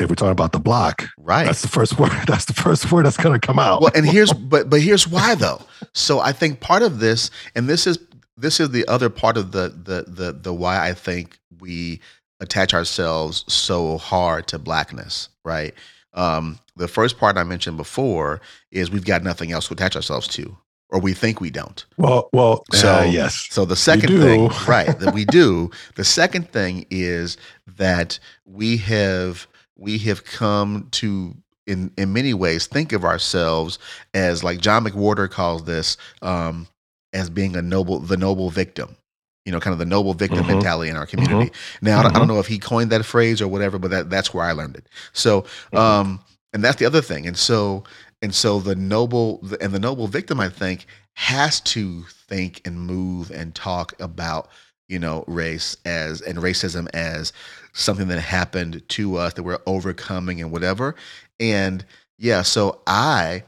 if we're talking about the block, right. that's the first word. That's the first word that's going to come out. well and here's but but here's why though so i think part of this and this is this is the other part of the the the, the why i think we attach ourselves so hard to blackness right? Um the first part i mentioned before is we've got nothing else to attach ourselves to or we think we don't. Well, well, So- uh, yes, so the second thing, right, that we do. The second thing is that we have we have come to in in many ways think of ourselves as like John McWhorter calls this um, as being a noble the noble victim. You know, kind of the noble victim Mhm. mentality in our community. Now, I, don't, I Mhm. don't know if he coined that phrase or whatever, but that, that's where I learned it. So, um, and that's the other thing. And so, and so the noble and the noble victim, I think, has to think and move and talk about you know race as and racism as something that happened to us that we're overcoming and whatever. And yeah, so I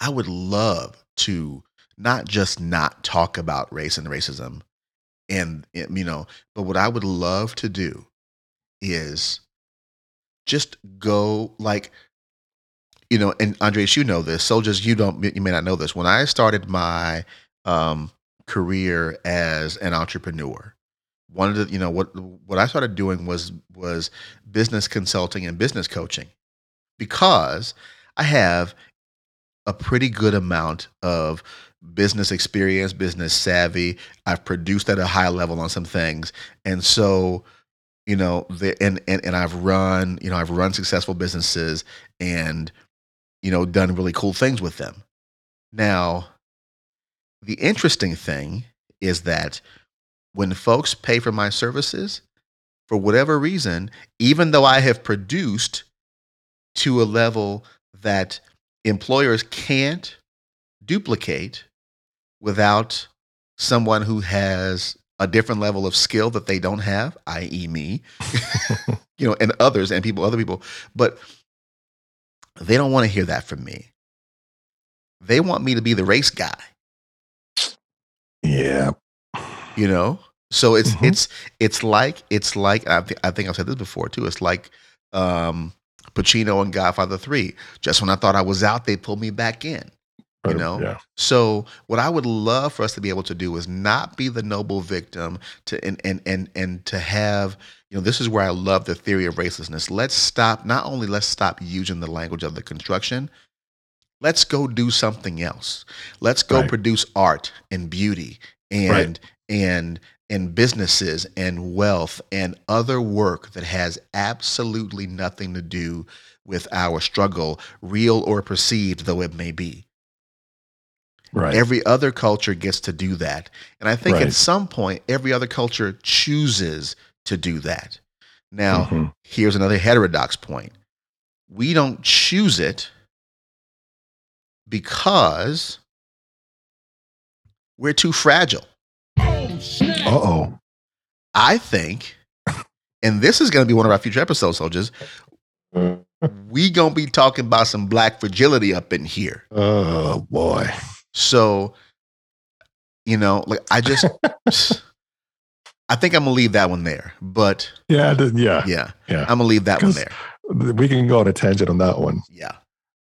I would love to not just not talk about race and racism and and, you know, but what I would love to do is just go like you know, and Andres, you know this. Soldiers, you don't, you may not know this. When I started my um, career as an entrepreneur, one of the, you know, what what I started doing was was business consulting and business coaching, because I have a pretty good amount of business experience, business savvy. I've produced at a high level on some things, and so you know, the, and and and I've run, you know, I've run successful businesses and you know, done really cool things with them. Now, the interesting thing is that when folks pay for my services, for whatever reason, even though I have produced to a level that employers can't duplicate without someone who has a different level of skill that they don't have, i.e., me, you know, and others and people, other people, but they don't want to hear that from me. They want me to be the race guy, yeah, you know. So it's Mhm. it's it's like it's like I, th- I think I've said this before too. It's like um, Pacino and Godfather Three. Just when I thought I was out, they pulled me back in. You know? yeah, So what I would love for us to be able to do is not be the noble victim to and and and and to have you know this is where I love the theory of racelessness. Let's stop not only let's stop using the language of the construction. Let's go do something else. Let's go Right. produce art and beauty and Right. and and businesses and wealth and other work that has absolutely nothing to do with our struggle, real or perceived though it may be. Right. Every other culture gets to do that. And I think at some point, every other culture chooses to do that. Now, Mhm. here's another heterodox point we don't choose it because we're too fragile. Uh-oh. I think, and this is going to be one of our future episodes, soldiers, we going to be talking about some black fragility up in here. Oh boy. So, you know, like I just, I think I'm gonna leave that one there. But Yeah, yeah, yeah, yeah. I'm gonna leave that one there. We can go on a tangent on that one. Yeah.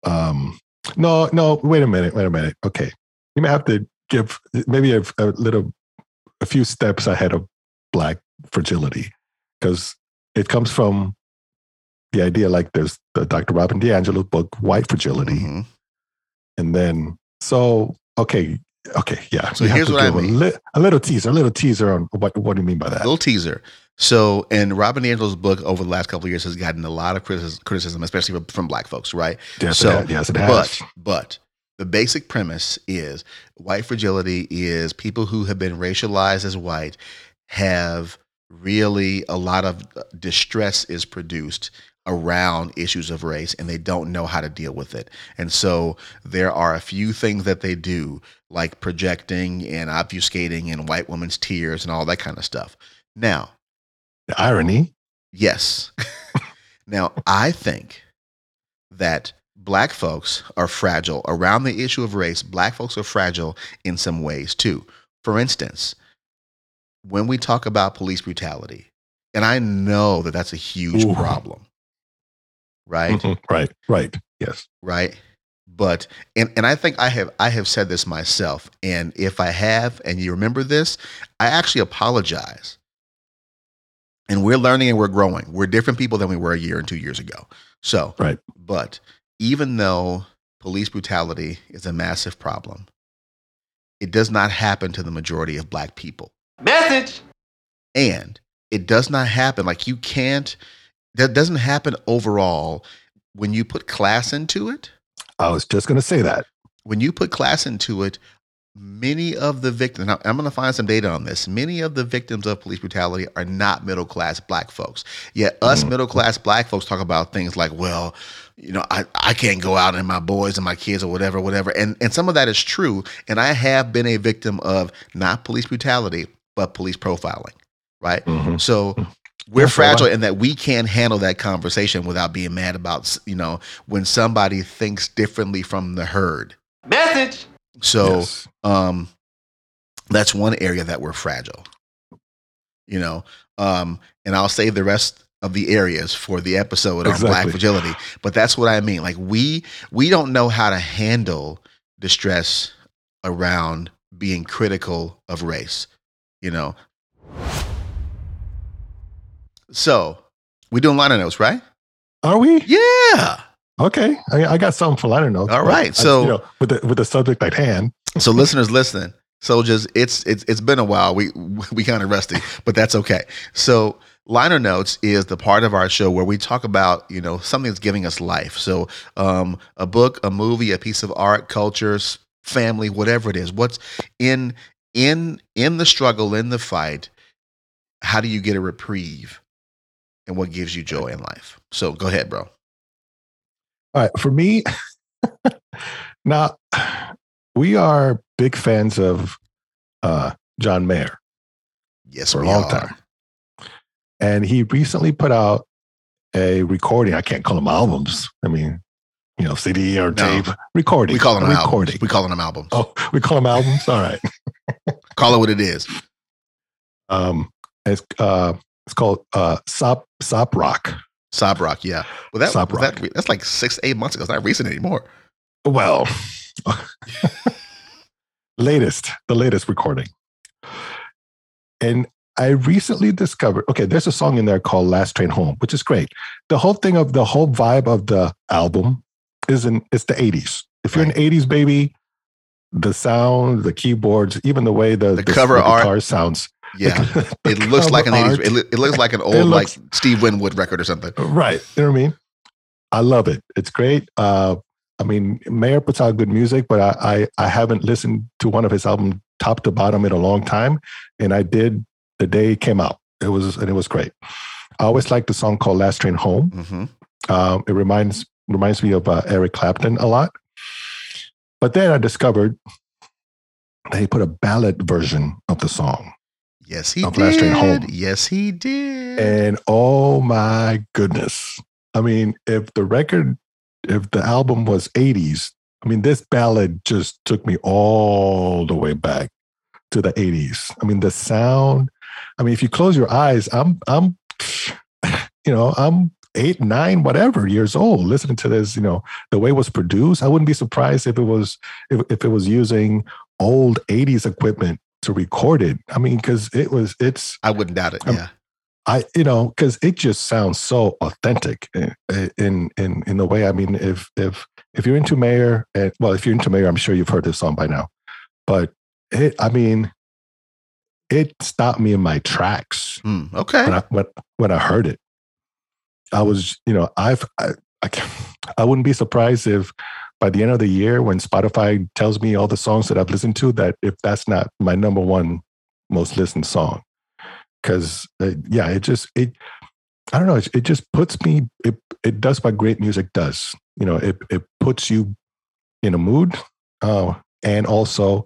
Um, no, no. Wait a minute. Wait a minute. Okay, you may have to give maybe a, a little, a few steps ahead of black fragility, because it comes from the idea like there's the Dr. Robin DiAngelo's book White Fragility, Mhm. and then so okay, okay, yeah. So you have here's to what I give a, mean. li- a little teaser, a little teaser on what what do you mean by that? A little teaser. So, and Robin DiAngelo's book over the last couple of years has gotten a lot of criticism, especially from, from black folks, right? Yes, so, it has. yes, it has. But, but the basic premise is white fragility is people who have been racialized as white have really a lot of uh, distress is produced around issues of race and they don't know how to deal with it. And so there are a few things that they do like projecting and obfuscating and white women's tears and all that kind of stuff. Now, the irony. Yes. now, I think that black folks are fragile around the issue of race. Black folks are fragile in some ways too. For instance, when we talk about police brutality, and I know that that's a huge Ooh. problem. Right? Mhm. Right. Right. Yes. right but and and i think i have i have said this myself and if i have and you remember this i actually apologize and we're learning and we're growing we're different people than we were a year and two years ago so Right. but even though police brutality is a massive problem it does not happen to the majority of black people Message. and it does not happen like you can't that doesn't happen overall when you put class into it I was just going to say that. when you put class into it, many of the victims, now, I'm going to find some data on this. Many of the victims of police brutality are not middle class black folks. Yet, us Mhm. middle class black folks talk about things like, well, you know, I, I can't go out and my boys and my kids or whatever, whatever. And, and some of that is true. And I have been a victim of not police brutality, but police profiling, right? Mhm. So we're Yeah, so fragile what? in that we can't handle that conversation without being mad about, you know, when somebody thinks differently from the herd. Message. So Yes. um that's one area that we're fragile. You know, um and I'll save the rest of the areas for the episode on black fragility, but that's what I mean. Like we we don't know how to handle distress around being critical of race, you know. So, we doing liner notes, right? Are we? Yeah. Okay. I, I got something for liner notes. All right. right, I- so- you know, with the with the subject at hand. So listeners listening, soldiers, it's it's it's been a while. We we kind of rusty, but that's okay. So liner notes is the part of our show where we talk about you know something that's giving us life. So um, a book, a movie, a piece of art, cultures, family, whatever it is. What's in in in the struggle, in the fight? How do you get a reprieve? And what gives you joy in life? So go ahead, bro. All right. For me, now we are big fans of uh, John Mayer, Yes, For a long are. time. and he recently put out a recording. I can't call them albums. I mean, you know, CD or No. tape recording. We call them a albums. recording. We call them albums. Oh, we call them albums. All right. Call it what it is. Um, it's uh, it's called uh, Sob Sob Rock. Sob Rock, yeah. Well, that, Sob was that Rock. that's like six, eight months ago. It's not recent anymore. Well, latest, the latest recording. And I recently discovered, okay, there's a song in there called Last Train Home, which is great. The whole thing of the whole vibe of the album is in it's the 80s. If you're an 80s baby, the sound, the keyboards, even the way the, The cover art. guitar sounds. Yeah, it looks like an cover 80s. It, it looks like an old looks- like Steve Winwood record or something. Right. You know what I mean? I love it. It's great. Uh, I mean, Mayer puts out good music, but I, I I haven't listened to one of his albums top to bottom in a long time, and I did the day it came out. It was and it was great. I always like the song called "Last Train Home." hmm Um, it reminds reminds me of uh, Eric Clapton a lot. But then I discovered that he put a ballad version of the song, Yes, he Of did. Last Train Home. Yes, he did. and oh my goodness! I mean, if the record, if the album was '80s, I mean, this ballad just took me all the way back to the '80s. I mean, the sound. I mean, if you close your eyes, I'm, I'm, you know, I'm eight, nine, whatever years old, listening to this. You know, the way it was produced. I wouldn't be surprised if it was, if, if it was using old '80s equipment to record it. I mean, because it was, it's I wouldn't doubt it. Yeah. I, you know, because it just sounds so authentic in, in in in the way. I mean, if if if you're into Mayer, and well, if you're into Mayer, I'm sure you've heard this song by now. But it, I mean, it stopped me in my tracks Hmm, okay. when I when, when I heard it. I was, you know, I've I, I can't- I wouldn't be surprised if by the end of the year, when Spotify tells me all the songs that I've listened to, that if that's not my number one most listened song, because uh, yeah, it just it I don't know, it, it just puts me it it does what great music does. You know, it it puts you in a mood, uh, and also,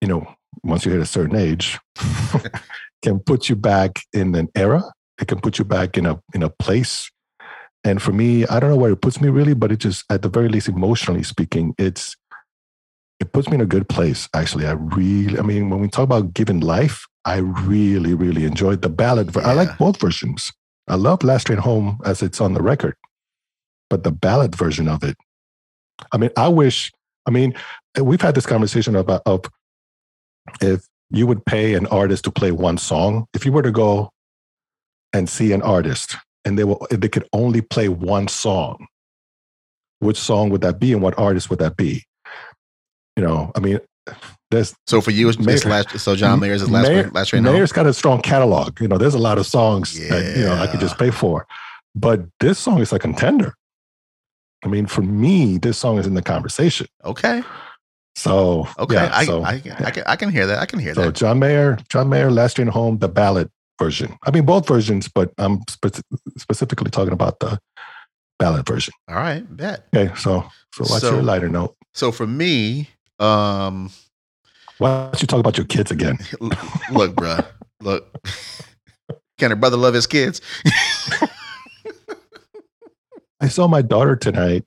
you know, once you hit a certain age, can put you back in an era. It can put you back in a in a place. And for me, I don't know where it puts me really, but it just at the very least, emotionally speaking, it's it puts me in a good place. Actually, I really, I mean, when we talk about giving life, I really, really enjoyed the ballad. ver- I like both versions. I love Last Train Home as it's on the record. but the ballad version of it. I mean, I wish. I mean, we've had this conversation about of if you would pay an artist to play one song. If you were to go and see an artist and they will, they could only play one song, which song would that be and what artist would that be? You know, I mean, there's So for you, it's, it's last. So John Mayer's his last train- last train home? Mayer's got a strong catalog. You know, there's a lot of songs that you know I could just pay for, but this song is a contender. I mean, for me, this song is in the conversation. Okay. So Okay. yeah, I, so, I, I, can, I can hear that. I can hear so that. So John Mayer, John Mayer, Last Train Home, the ballad version. I mean, both versions, but I'm spe- specifically talking about the ballad version. All right. Bet. Okay, so so what's So- your lighter note? So for me, um, Why don't you talk about your kids again? look, bruh, look. Can a brother love his kids? I saw my daughter tonight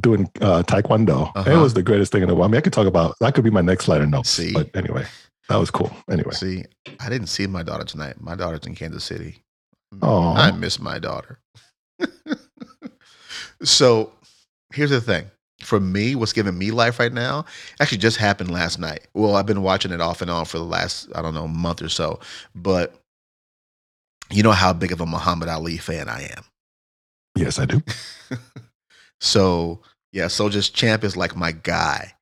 doing uh, taekwondo. It Uh-huh. was the greatest thing in the world. I mean, I could talk about that. Could be my next lighter note. See? but anyway, that was cool. Anyway, See, I didn't see my daughter tonight. My daughter's in Kansas City. Oh, I miss my daughter. so here's the thing. For me, what's giving me life right now actually just happened last night. Well, I've been watching it off and on for the last, I don't know, month or so. But you know how big of a Muhammad Ali fan I am. yes, I do. so yeah, Soldier's Champ is like my guy.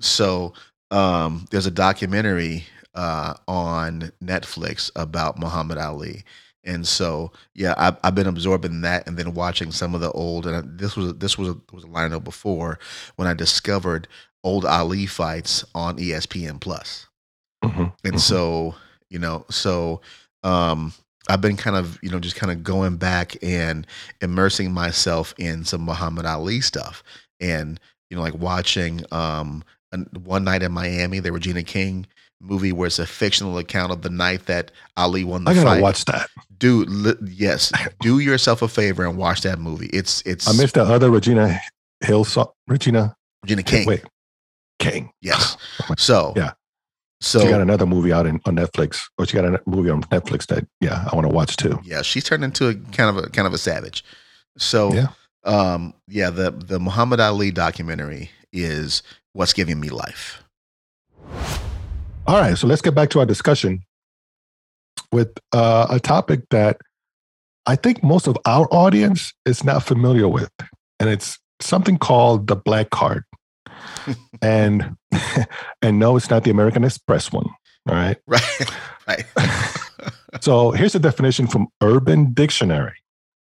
So um, there's a documentary uh, on Netflix about Muhammad Ali, and so yeah, I've, I've been absorbing that, and then watching some of the old. And I- this was this was a, was a lineup before when I discovered old Ali fights on ESPN Plus Mhm, and mhm. so you know so um i've been kind of you know just kind of going back and immersing myself in some muhammad ali stuff and you know like watching um one night in miami the regina king movie where it's a fictional account of the night that ali won the fight. I gotta fight watch that. dude li- yes do yourself a favor and watch that movie it's it's I missed the other Regina Hill song. Regina regina king Wait, King. yes so Yeah. so she got another movie out in, on Netflix, or she got a movie on Netflix that yeah I want to watch too. yeah she's turned into a kind of a kind of a savage so Yeah. um yeah the the muhammad ali documentary is what's giving me life All right, so let's get back to our discussion with uh, a topic that I think most of our audience is not familiar with, and it's something called the black card. and and no, it's not the American Express one. All right. right right So here's a definition from Urban Dictionary.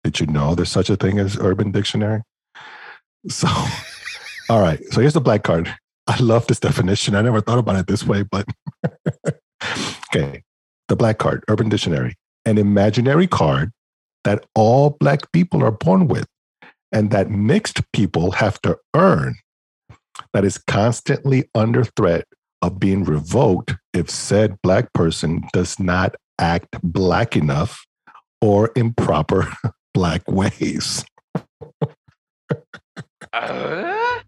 Did you know there's such a thing as Urban Dictionary? So, all right. So here's the black card. I love this definition. I never thought about it this way, but okay. The black card, Urban Dictionary, an imaginary card that all black people are born with and that mixed people have to earn, that is constantly under threat of being revoked if said black person does not act black enough or in proper black ways. Uh?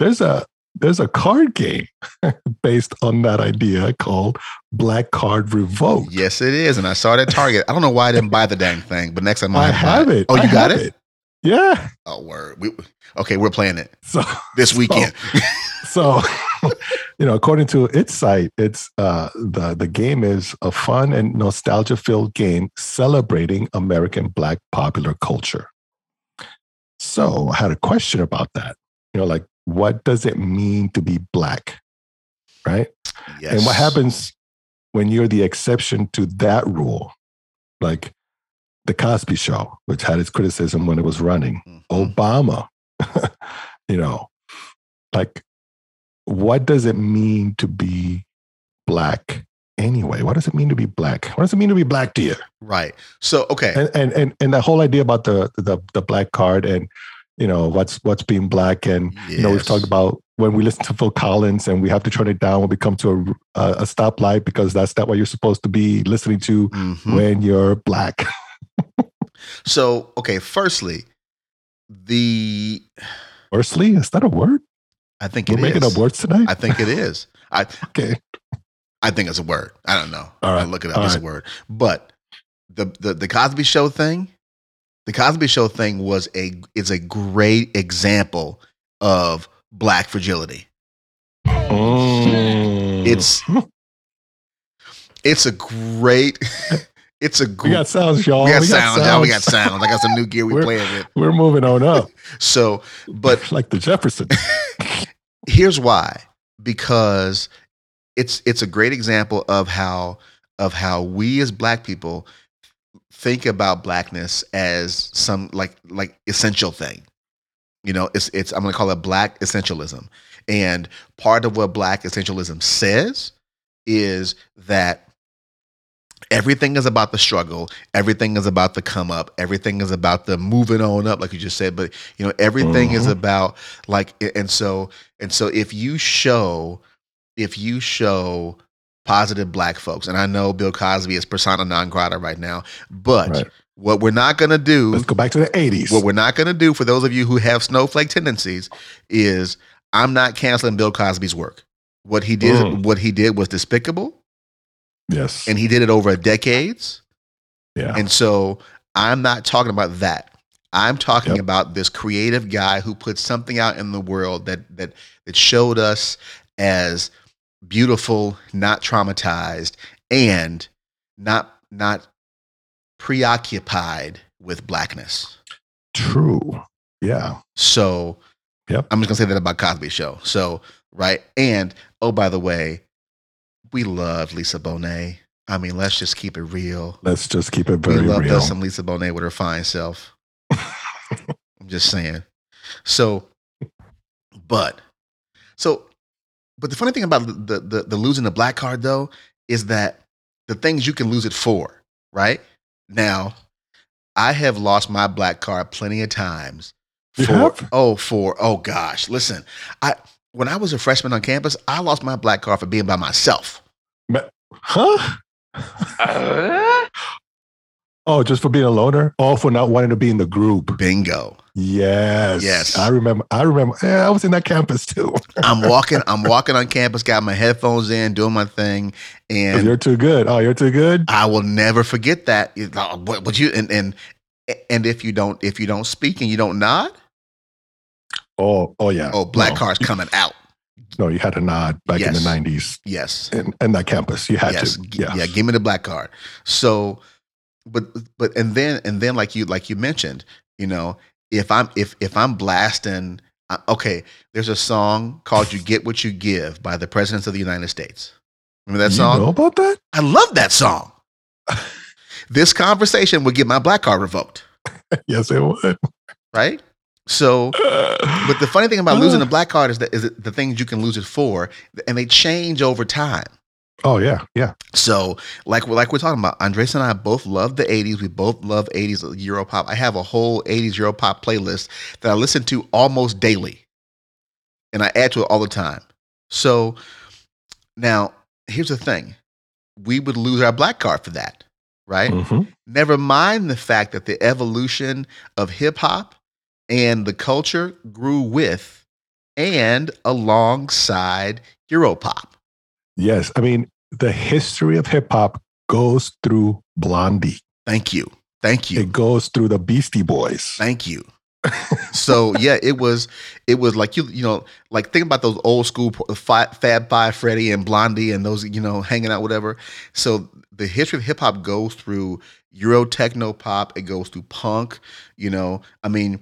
There's a there's a card game based on that idea called Black Card Revoked. yes it is and i saw it at target i don't know why i didn't buy the dang thing but next time I i have it. oh you I got have it? Yeah. oh word we, okay we're playing it So this weekend so you know according to its site it's uh the the game is a fun and nostalgia filled game celebrating american black popular culture so i had a question about that you know like what does it mean to be black right yes and what happens when you're the exception to that rule like the cosby show which had its criticism when it was running Mhm. Obama. you know, like, what does it mean to be black anyway? What does it mean to be black? What does it mean to be black to you? right so okay And and and, and the whole idea about the, the the black card and you know what's what's being black and you know we've talked about when we listen to Phil Collins and we have to turn it down when we come to a, a, a stoplight because that's not what you're supposed to be listening to Mhm. when you're black. so okay firstly the Firstly, is that a word? i think We're making is. up words tonight. i think it is i okay. I think it's a word. I don't know. All I look it up. All it's right. a word. But the, the the Cosby Show thing, the Cosby Show thing was a is a great example of black fragility. Mm. It's it's a great it's a we great got sounds, y'all. we got sounds, y'all. We got sounds. I got some new gear we playing with. We're moving on up, So, but like the Jefferson here's why because it's it's a great example of how of how we as black people think about blackness as some like like essential thing you know it's it's i'm going to call it black essentialism and part of what black essentialism says is that everything is about the struggle everything is about the come up everything is about the moving on up like you just said but you know everything is Mhm. about like and so and so if you show if you show positive black folks and i know bill cosby is persona non grata right now but Right. what we're not going to do Let's go back to the 80s. what we're not going to do for those of you who have snowflake tendencies is i'm not canceling bill cosby's work what he did Mm. what he did was despicable yes. and he did it over decades yeah. and so I'm not talking about that. I'm talking Yep. about this creative guy who put something out in the world that that that showed us as beautiful, not traumatized, and not not preoccupied with blackness. True. Yeah. So Yep. I'm just gonna say that about Cosby Show. So right, and oh by the way, we love Lisa Bonet. I mean, let's just keep it real. Let's just keep it We very love real. us some Lisa Bonet with her fine self. I'm just saying. So, but, so, but the funny thing about the, the the losing the black card though is that the things you can lose it for, right? Now, I have lost my black card plenty of times. You For have? oh, for oh gosh, listen, I when I was a freshman on campus, I lost my black card for being by myself. But, Huh? Uh, oh, just for being a loner? Oh, for not wanting to be in the group. Bingo. Yes. Yes. I remember. I remember. Yeah, I was in that campus too. I'm walking. I'm walking on campus. Got my headphones in, doing my thing, and oh, you're too good. Oh, you're too good. I will never forget that. What you and and and if you don't if you don't speak and you don't nod, Oh, oh yeah. oh, black no. card's coming out. No, you had to nod back in the '90s Yes, And in that campus. You had yes, to. Yeah. yeah. Give me the black card. So, but but and then and then like you like you mentioned, you know, if I'm if if I'm blasting, uh, okay, there's a song called "You Get What You Give" by the presidents of the United States. Remember that you song? know about that? I love that song. this conversation would get my black card revoked, yes, it would. right? So, but the funny thing about losing the black card is that is the things you can lose it for, and they change over time. Oh yeah, yeah. So, like we're like we're talking about, Andres and I both love the '80s. We both love '80s Europop. I have a whole '80s Europop playlist that I listen to almost daily, and I add to it all the time. So, now here's the thing: we would lose our black card for that, right? Mhm. Never mind the fact that the evolution of hip hop and the culture grew with and alongside Europop. Yes, I mean the history of hip hop goes through Blondie. Thank you. Thank you. It goes through the Beastie Boys. Thank you. so yeah, it was it was like you you know like think about those old school Fi- Fab Five, Freddy and Blondie and those you know hanging out whatever. So the history of hip hop goes through Euro techno pop. It goes through punk. You know, I mean,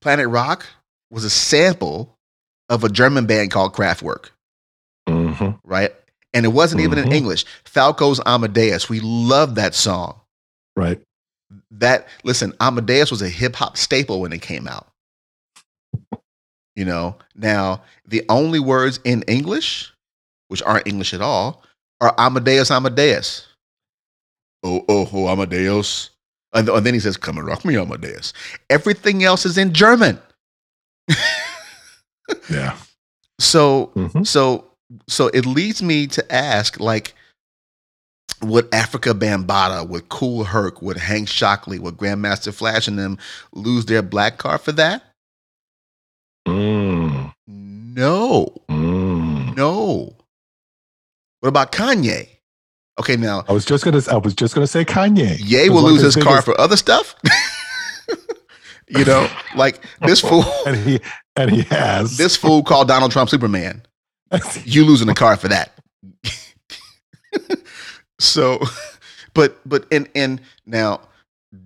Planet Rock was a sample of a German band called Kraftwerk, hmm right? And it wasn't even in Mhm. English. Falco's Amadeus. We love that song. Right. that listen, Amadeus was a hip hop staple when it came out. You know, now the only words in English, which aren't English at all, are Amadeus, Amadeus. Oh, oh, oh, Amadeus. And, and then he says, Come and rock me, Amadeus. Everything else is in German. Yeah. So hmm so so it leads me to ask like would Afrika Bambaataa, would Kool Herc, would Hank Shocklee, would Grandmaster Flash and them lose their black card for that? Mm. No. Mm. No. What about Kanye? Okay, now I was just gonna. I was just gonna say Kanye. Ye will was one of lose his card biggest- for other stuff. You know, like this fool, and he and he has this fool called Donald Trump Superman. You losing the car for that. so, but but and and now,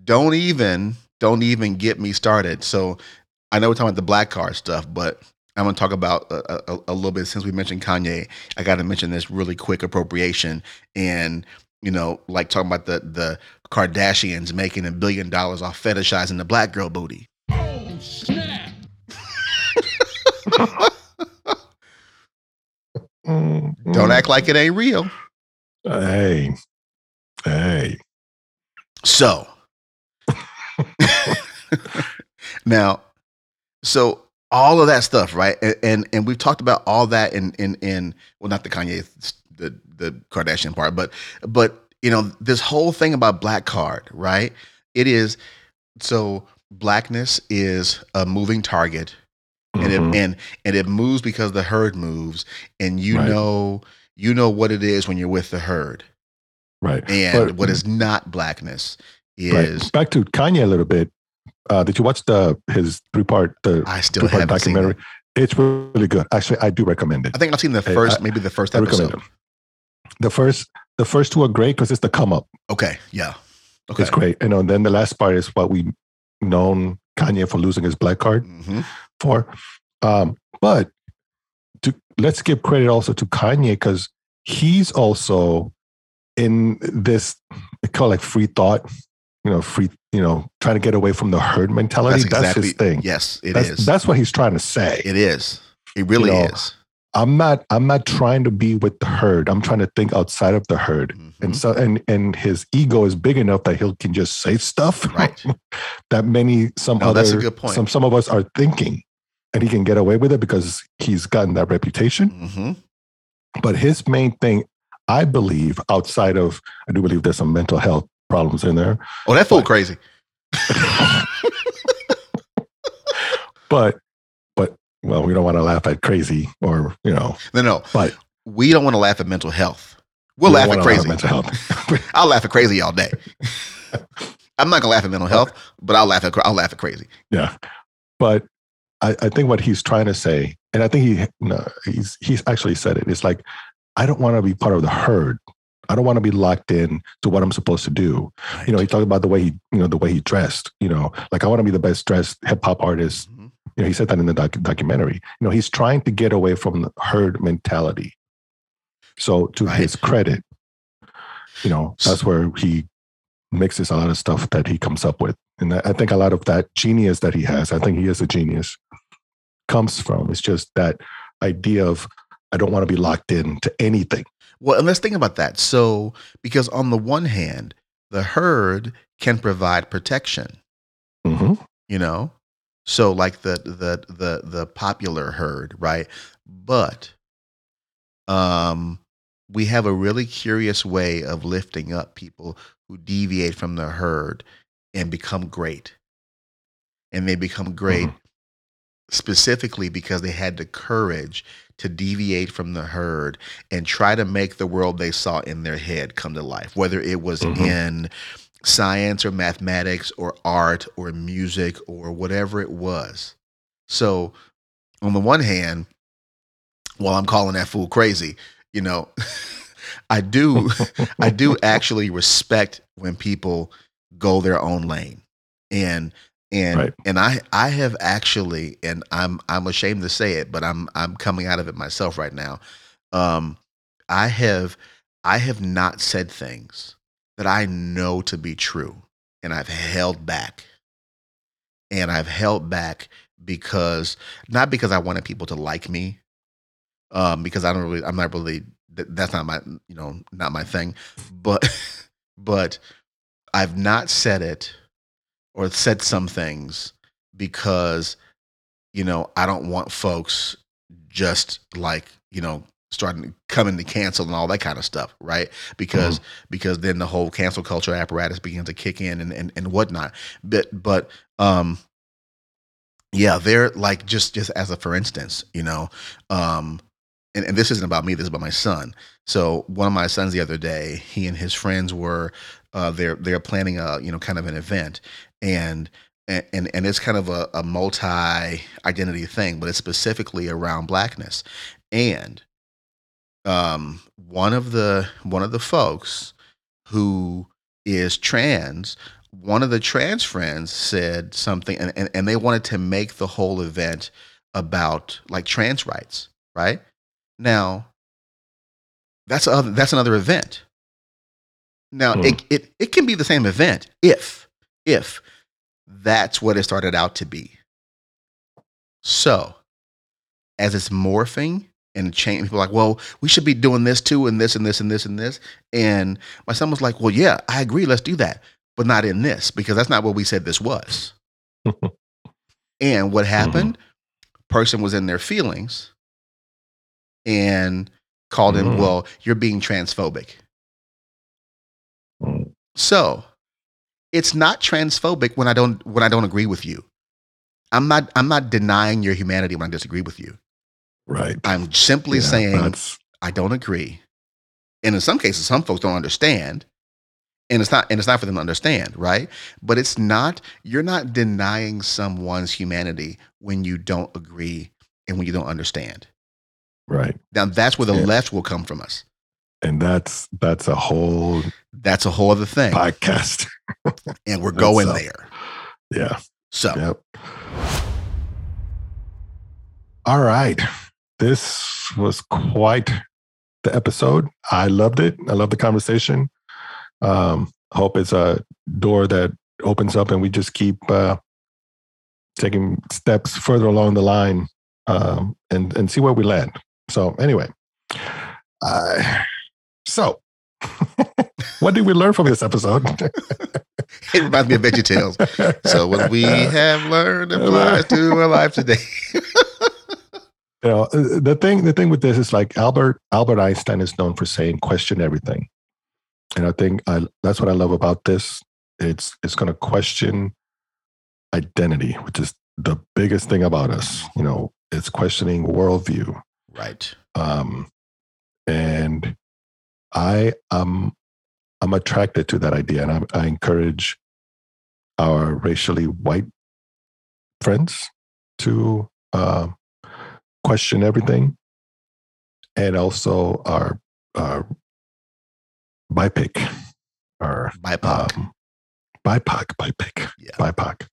don't even don't even get me started. So, I know we're talking about the black card stuff, but I'm going to talk about a, a, a, little bit since we mentioned Kanye. I got to mention this really quick appropriation and you know, like talking about the the Kardashians making a billion dollars off fetishizing the black girl booty. Oh snap! Mm-hmm. Don't act like it ain't real. Hey, hey. So now, so all of that stuff, right? And, and and we've talked about all that in in in well, not the Kanye the the Kardashian part, but but you know this whole thing about black card, right? It is so blackness is a moving target, mm-hmm. and it mm-hmm. and and it moves because the herd moves, and you right. know you know what it is when you're with the herd, right? And but, what is not blackness is right. back to Kanye a little bit. Uh, did you watch the his three part the I still haven't documentary? Seen it. It's really good. Actually, I do recommend it. I think I've seen the first, I, maybe the first episode. The first, the first two are great because it's the come up. Okay, yeah, okay, it's great. You know, and then the last part is what we known Kanye for losing his black card mm-hmm. For. Um, but to, let's give credit also to Kanye because he's also in this call like free thought you know, free, you know, trying to get away from the herd mentality. That's, exactly, that's his thing. Yes, it that's, is. that's, what he's trying to say. It is. It really you know, is. I'm not I'm not trying to be with the herd. I'm trying to think outside of the herd. Mm-hmm. And so and and his ego is big enough that he can just say stuff right. that many some no, other some some of us are thinking. And he can get away with it because he's gotten that reputation. Mm-hmm. But his main thing, I believe, outside of I do believe there's some mental health problems in there. Oh, that fool but, crazy. but but well, we don't want to laugh at crazy or you know. No, no. But we don't want to laugh at mental health. We'll we laugh at crazy. Laugh at mental health. I'll laugh at crazy all day. I'm not gonna laugh at mental health, but I'll laugh at I'll laugh at crazy. Yeah, but I, I think what he's trying to say, and I think he no, he's he's actually said it. It's like I don't want to be part of the herd. I don't want to be locked in to what I'm supposed to do. Right. You know, he talked about the way he, you know, the way he dressed. You know, like I want to be the best dressed hip hop artist. Mm-hmm. You know, he said that in the doc- documentary. You know, he's trying to get away from the herd mentality. So, to right. his credit, you know, that's where he mixes a lot of stuff that he comes up with, and I think a lot of that genius that he has, I think he is a genius, comes from. It's just that idea of I don't want to be locked in to anything. Well, and let's think about that. So, because on the one hand, the herd can provide protection. Mm-hmm. You know, so like the the the the popular herd, right? But um, we have a really curious way of lifting up people who deviate from the herd and become great, and they become great mm-hmm. Specifically because they had the courage to deviate from the herd and try to make the world they saw in their head come to life, whether it was mm-hmm. in science or mathematics or art or music or whatever it was. So, on the one hand, while I'm calling that fool crazy, you know, I do I do actually respect when people go their own lane. And and right. and I I have actually and I'm I'm ashamed to say it, but I'm I'm coming out of it myself right now. Um, I have I have not said things that I know to be true, and I've held back, and I've held back because not because I wanted people to like me, um, because I don't really I'm not really that's not my you know not my thing, but but I've not said it or said some things because you know I don't want folks just like you know starting coming to cancel and all that kind of stuff, right? Because mm-hmm. because then the whole cancel culture apparatus begins to kick in and, and and whatnot. But but um yeah, they're like just just as a for instance, you know, um and, and this isn't about me, this is about my son. So one of my sons the other day, he and his friends were uh, they're they're planning a you know kind of an event, and and, and, it's kind of a, a multi identity thing, but it's specifically around blackness. And um, one of the one of the folks who is trans, one of the trans friends said something, and, and, and they wanted to make the whole event about like trans rights, right? Now, that's other, that's another event. Now, Hmm. it, it it can be the same event if if that's what it started out to be. So, as it's morphing and changing, people are like, well, we should be doing this too, and this and this and this and this. And my son was like, well, yeah, I agree, let's do that, but not in this because that's not what we said this was. and what happened? Person was in their feelings and called him, Mm. well, you're being transphobic. So it's not transphobic when I don't when I don't agree with you. I'm not I'm not denying your humanity when I disagree with you. Right. I'm simply Yeah, saying that's I don't agree. And in some cases, some folks don't understand. And it's not and it's not for them to understand, right? But it's not, you're not denying someone's humanity when you don't agree and when you don't understand. right. Now that's where the Yeah. left will come from us. And that's that's a whole That's a whole other thing. podcast. And we're going up. there. Yeah. So Yep. All right. This was quite the episode. I loved it. I love the conversation. Um, hope it's a door that opens up and we just keep uh, taking steps further along the line um, and and see where we land. So anyway, uh, so what did we learn from this episode? it reminds me of Veggie Tales. So what we have learned applies to our life today. you know uh, the thing the thing with this is like albert albert einstein is known for saying question everything and i think I, that's what i love about this it's it's going to question identity which is the biggest thing about us you know it's questioning worldview Right. um and i am i'm attracted to that idea and I, I encourage our racially white friends to uh, question everything and also our our BIPIC our BIPOC. um, BIPOC BIPIC Yeah. BIPOC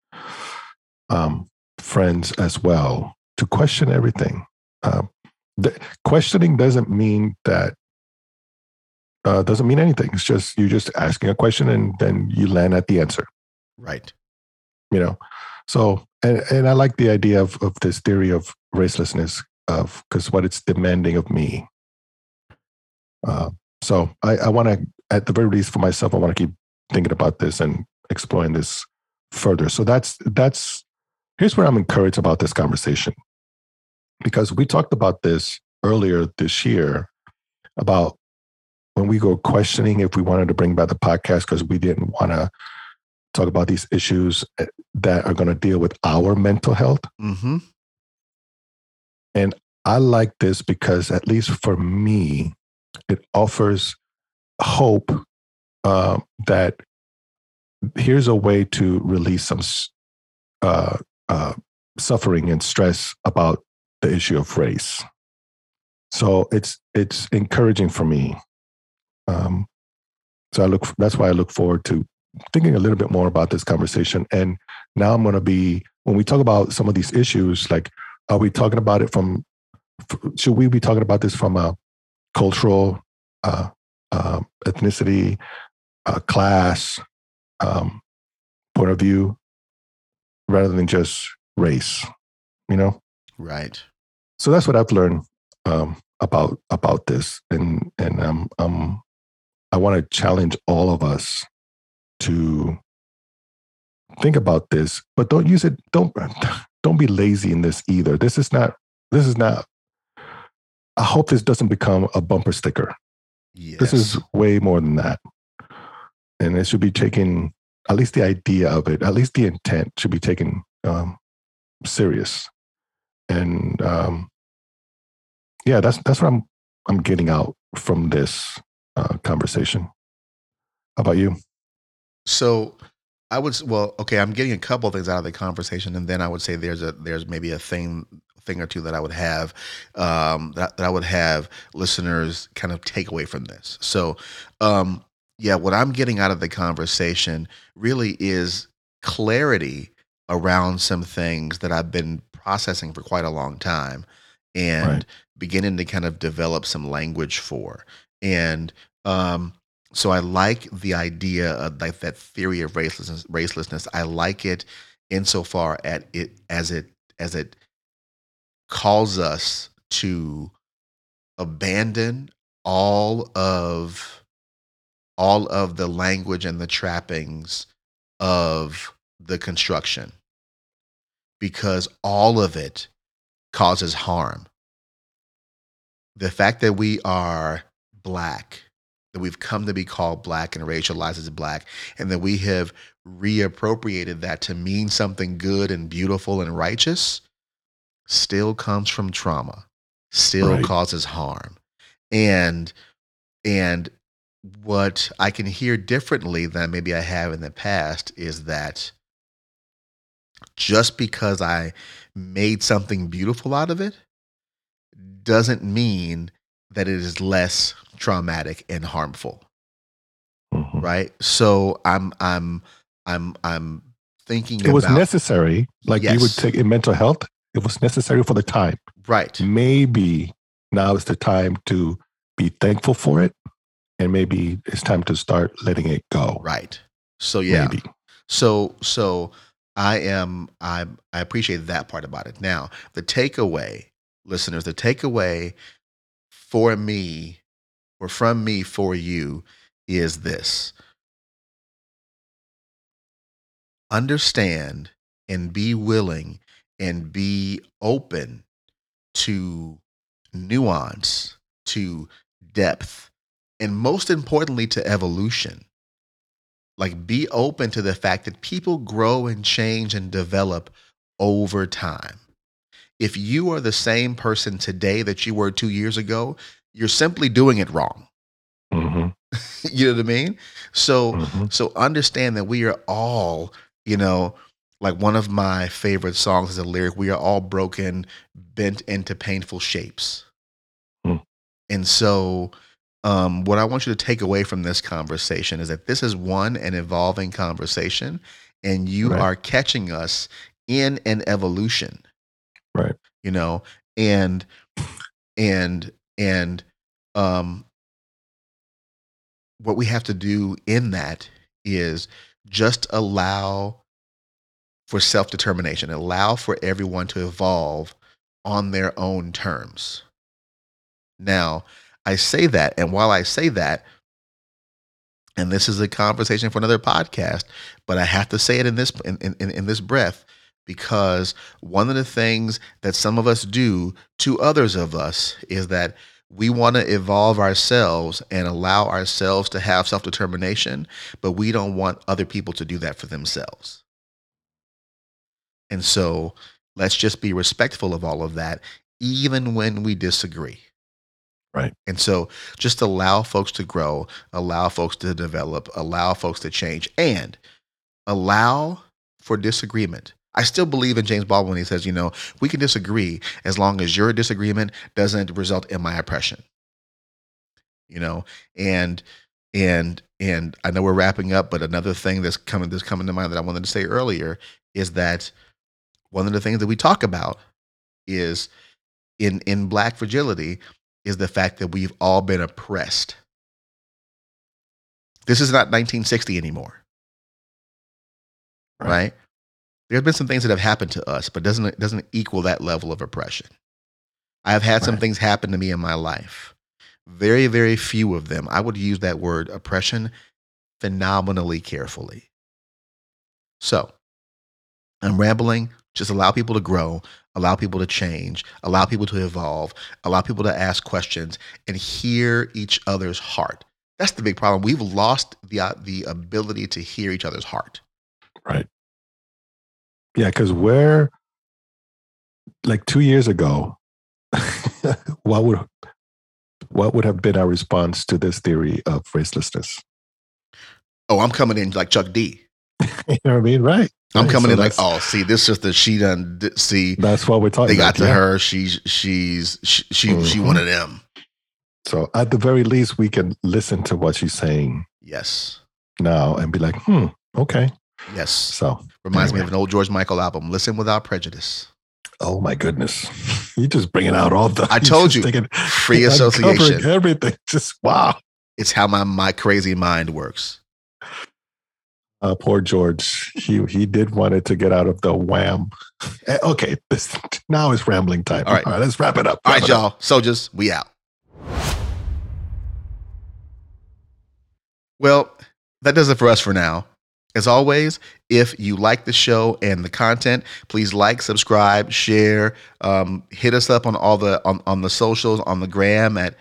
um, friends as well to question everything um, the, questioning doesn't mean that uh, doesn't mean anything. It's just you're just asking a question and then you land at the answer. Right. you know? So and, and i like the idea of, of this theory of racelessness of because what it's demanding of me. Uh, so i, I want to at the very least for myself i want to keep thinking about this and exploring this further. So that's that's here's where i'm encouraged about this conversation. Because we talked about this earlier this year about when we go questioning if we wanted to bring back the podcast because we didn't want to talk about these issues eh, that are going to deal with our mental health. Mm-hmm. And I like this because, at least for me, it offers hope uh, that here's a way to release some uh, uh, suffering and stress about the issue of race. So it's it's encouraging for me. Um, so I look. That's why I look forward to thinking a little bit more about this conversation. And now I'm going to be when we talk about some of these issues, like are we talking about it from? Should we be talking about this from a cultural, uh, uh, ethnicity, uh, class um, point of view, rather than just race? You know Right. so that's what I've learned um, about about this, and and um, um, I want to challenge all of us to think about this, but don't use it. Don't don't be lazy in this either. This is not. This is not. I hope this doesn't become a bumper sticker. Yes. This is way more than that, and it should be taken. At least the idea of it, at least the intent, should be taken um, serious. And um, yeah, that's that's what I'm I'm getting out from this uh, conversation. How about you? so I would well, okay. I'm getting a couple of things out of the conversation, and then I would say there's a there's maybe a thing thing or two that I would have um, that, that I would have listeners kind of take away from this. So, um, yeah, what I'm getting out of the conversation really is clarity around some things that I've been processing for quite a long time, and Right. beginning to kind of develop some language for, and um, so I like the idea of like that theory of racelessness. Racelessness. I like it insofar at it as it as it calls us to abandon all of all of the language and the trappings of the construction because all of it causes harm. The fact that we are black, that we've come to be called black and racialized as black, and that we have reappropriated that to mean something good and beautiful and righteous, still comes from trauma, still Right. causes harm. And and what I can hear differently than maybe I have in the past is that just because I made something beautiful out of it doesn't mean that it is less traumatic and harmful Mhm. right so i'm i'm i'm i'm thinking It was about necessary, like you would take in mental health. It was necessary for the time. right Maybe now is the time to be thankful for it, and maybe it's time to start letting it go. right so yeah Maybe. so so i am i i appreciate that part about it now the takeaway listeners the takeaway for me or from me for you is this. Understand and be willing and be open to nuance to depth and most importantly to evolution. Like be open to the fact that people grow and change and develop over time. If you are the same person today that you were two years ago you're simply doing it wrong. Hmm you know what i mean? So hmm so understand that we are all you know like one of my favorite songs is a lyric we are all broken bent into painful shapes. Hmm. and so um, what i want you to take away from this conversation is that this is one an evolving conversation and you Right. are catching us in an evolution. Right. you know? And and and um what we have to do in that is just allow for self-determination allow for everyone to evolve on their own terms. Now i say that and while i say that and this is a conversation for another podcast but i have to say it in this in, in, in this breath because one of the things that some of us do to others of us is that we want to evolve ourselves and allow ourselves to have self determination, but we don't want other people to do that for themselves. And so let's just be respectful of all of that, even when we disagree. Right. And so just allow folks to grow, allow folks to develop, allow folks to change, and allow for disagreement. I still believe in James Baldwin he says, you know, we can disagree as long as your disagreement doesn't result in my oppression. You know, and and and I know we're wrapping up, but another thing that's coming that's coming to mind that I wanted to say earlier is that one of the things that we talk about is in in black fragility is the fact that we've all been oppressed. This is not 1960 anymore. Right. right? There have been some things that have happened to us, but doesn't it doesn't equal that level of oppression. I have had some things happen to me in my life. Very, very few of them. I would use that word oppression phenomenally carefully. So, I'm rambling. Just allow people to grow, allow people to change, allow people to evolve, allow people to ask questions and hear each other's heart. That's the big problem. We've lost the uh, the ability to hear each other's heart. Right. Yeah, because where, like two years ago, what would what would have been our response to this theory of racelessness? Oh, I'm coming in like Chuck D. You know what I mean? Right. I'm Right, coming so in like, oh, see, this is sister, she done d- see. That's what we're talking They got about. to yeah. her. She's she's she she, she Mhm. one of them. So at the very least, we can listen to what she's saying Yes, now and be like, hmm, okay. yes. So, Reminds me of an old George Michael album. Listen without prejudice. oh my goodness, You're just bringing out all the. I told you, taking- free association. everything. Just wow. It's how my my crazy mind works. Uh, poor George. He he did want it to get out of the wham. Eh, Okay, this now is rambling time. All right. all right. Let's wrap it up. All right, up. y'all. Soldiers, we out. Well, that does it for us for now. As always, if you like the show and the content, please like, subscribe, share, um, hit us up on all the on, on the socials, on the gram at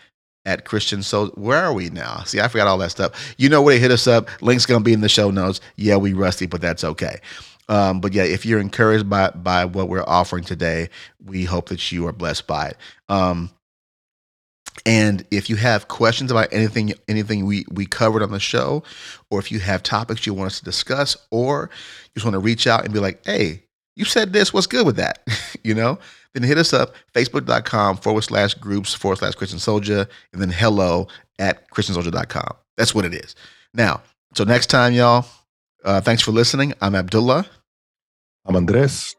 at Christian So where are we now? See, I forgot all that stuff. You know where to hit us up. Link's gonna be in the show notes. Yeah, we rusty, but that's okay. Um, but yeah, if you're encouraged by by what we're offering today, we hope that you are blessed by it. Um, and if you have questions about anything anything we we covered on the show, or if you have topics you want us to discuss, or you just want to reach out and be like, hey, you said this, what's good with that? you know, then hit us up, facebook.com forward slash groups forward slash Christian Soldier, and then hello at christiansoldier.com. That's what it is. Now, until next time, y'all, uh, thanks for listening. I'm Abdullah. I'm Andres.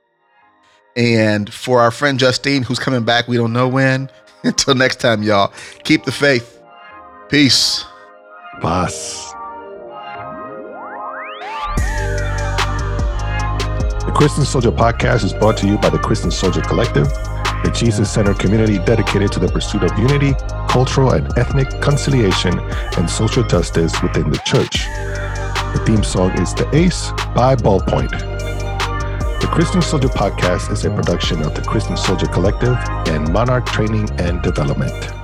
And for our friend Justine, who's coming back, we don't know when. Until next time, y'all, keep the faith. Peace. Paz. The Christian Soldier Podcast is brought to you by the Christian Soldier Collective, a Jesus centered community dedicated to the pursuit of unity, cultural and ethnic conciliation, and social justice within the church. The theme song is The Ace by Ballpoint. The Christian Soldier Podcast is a production of the Christian Soldier Collective and Monarch Training and Development.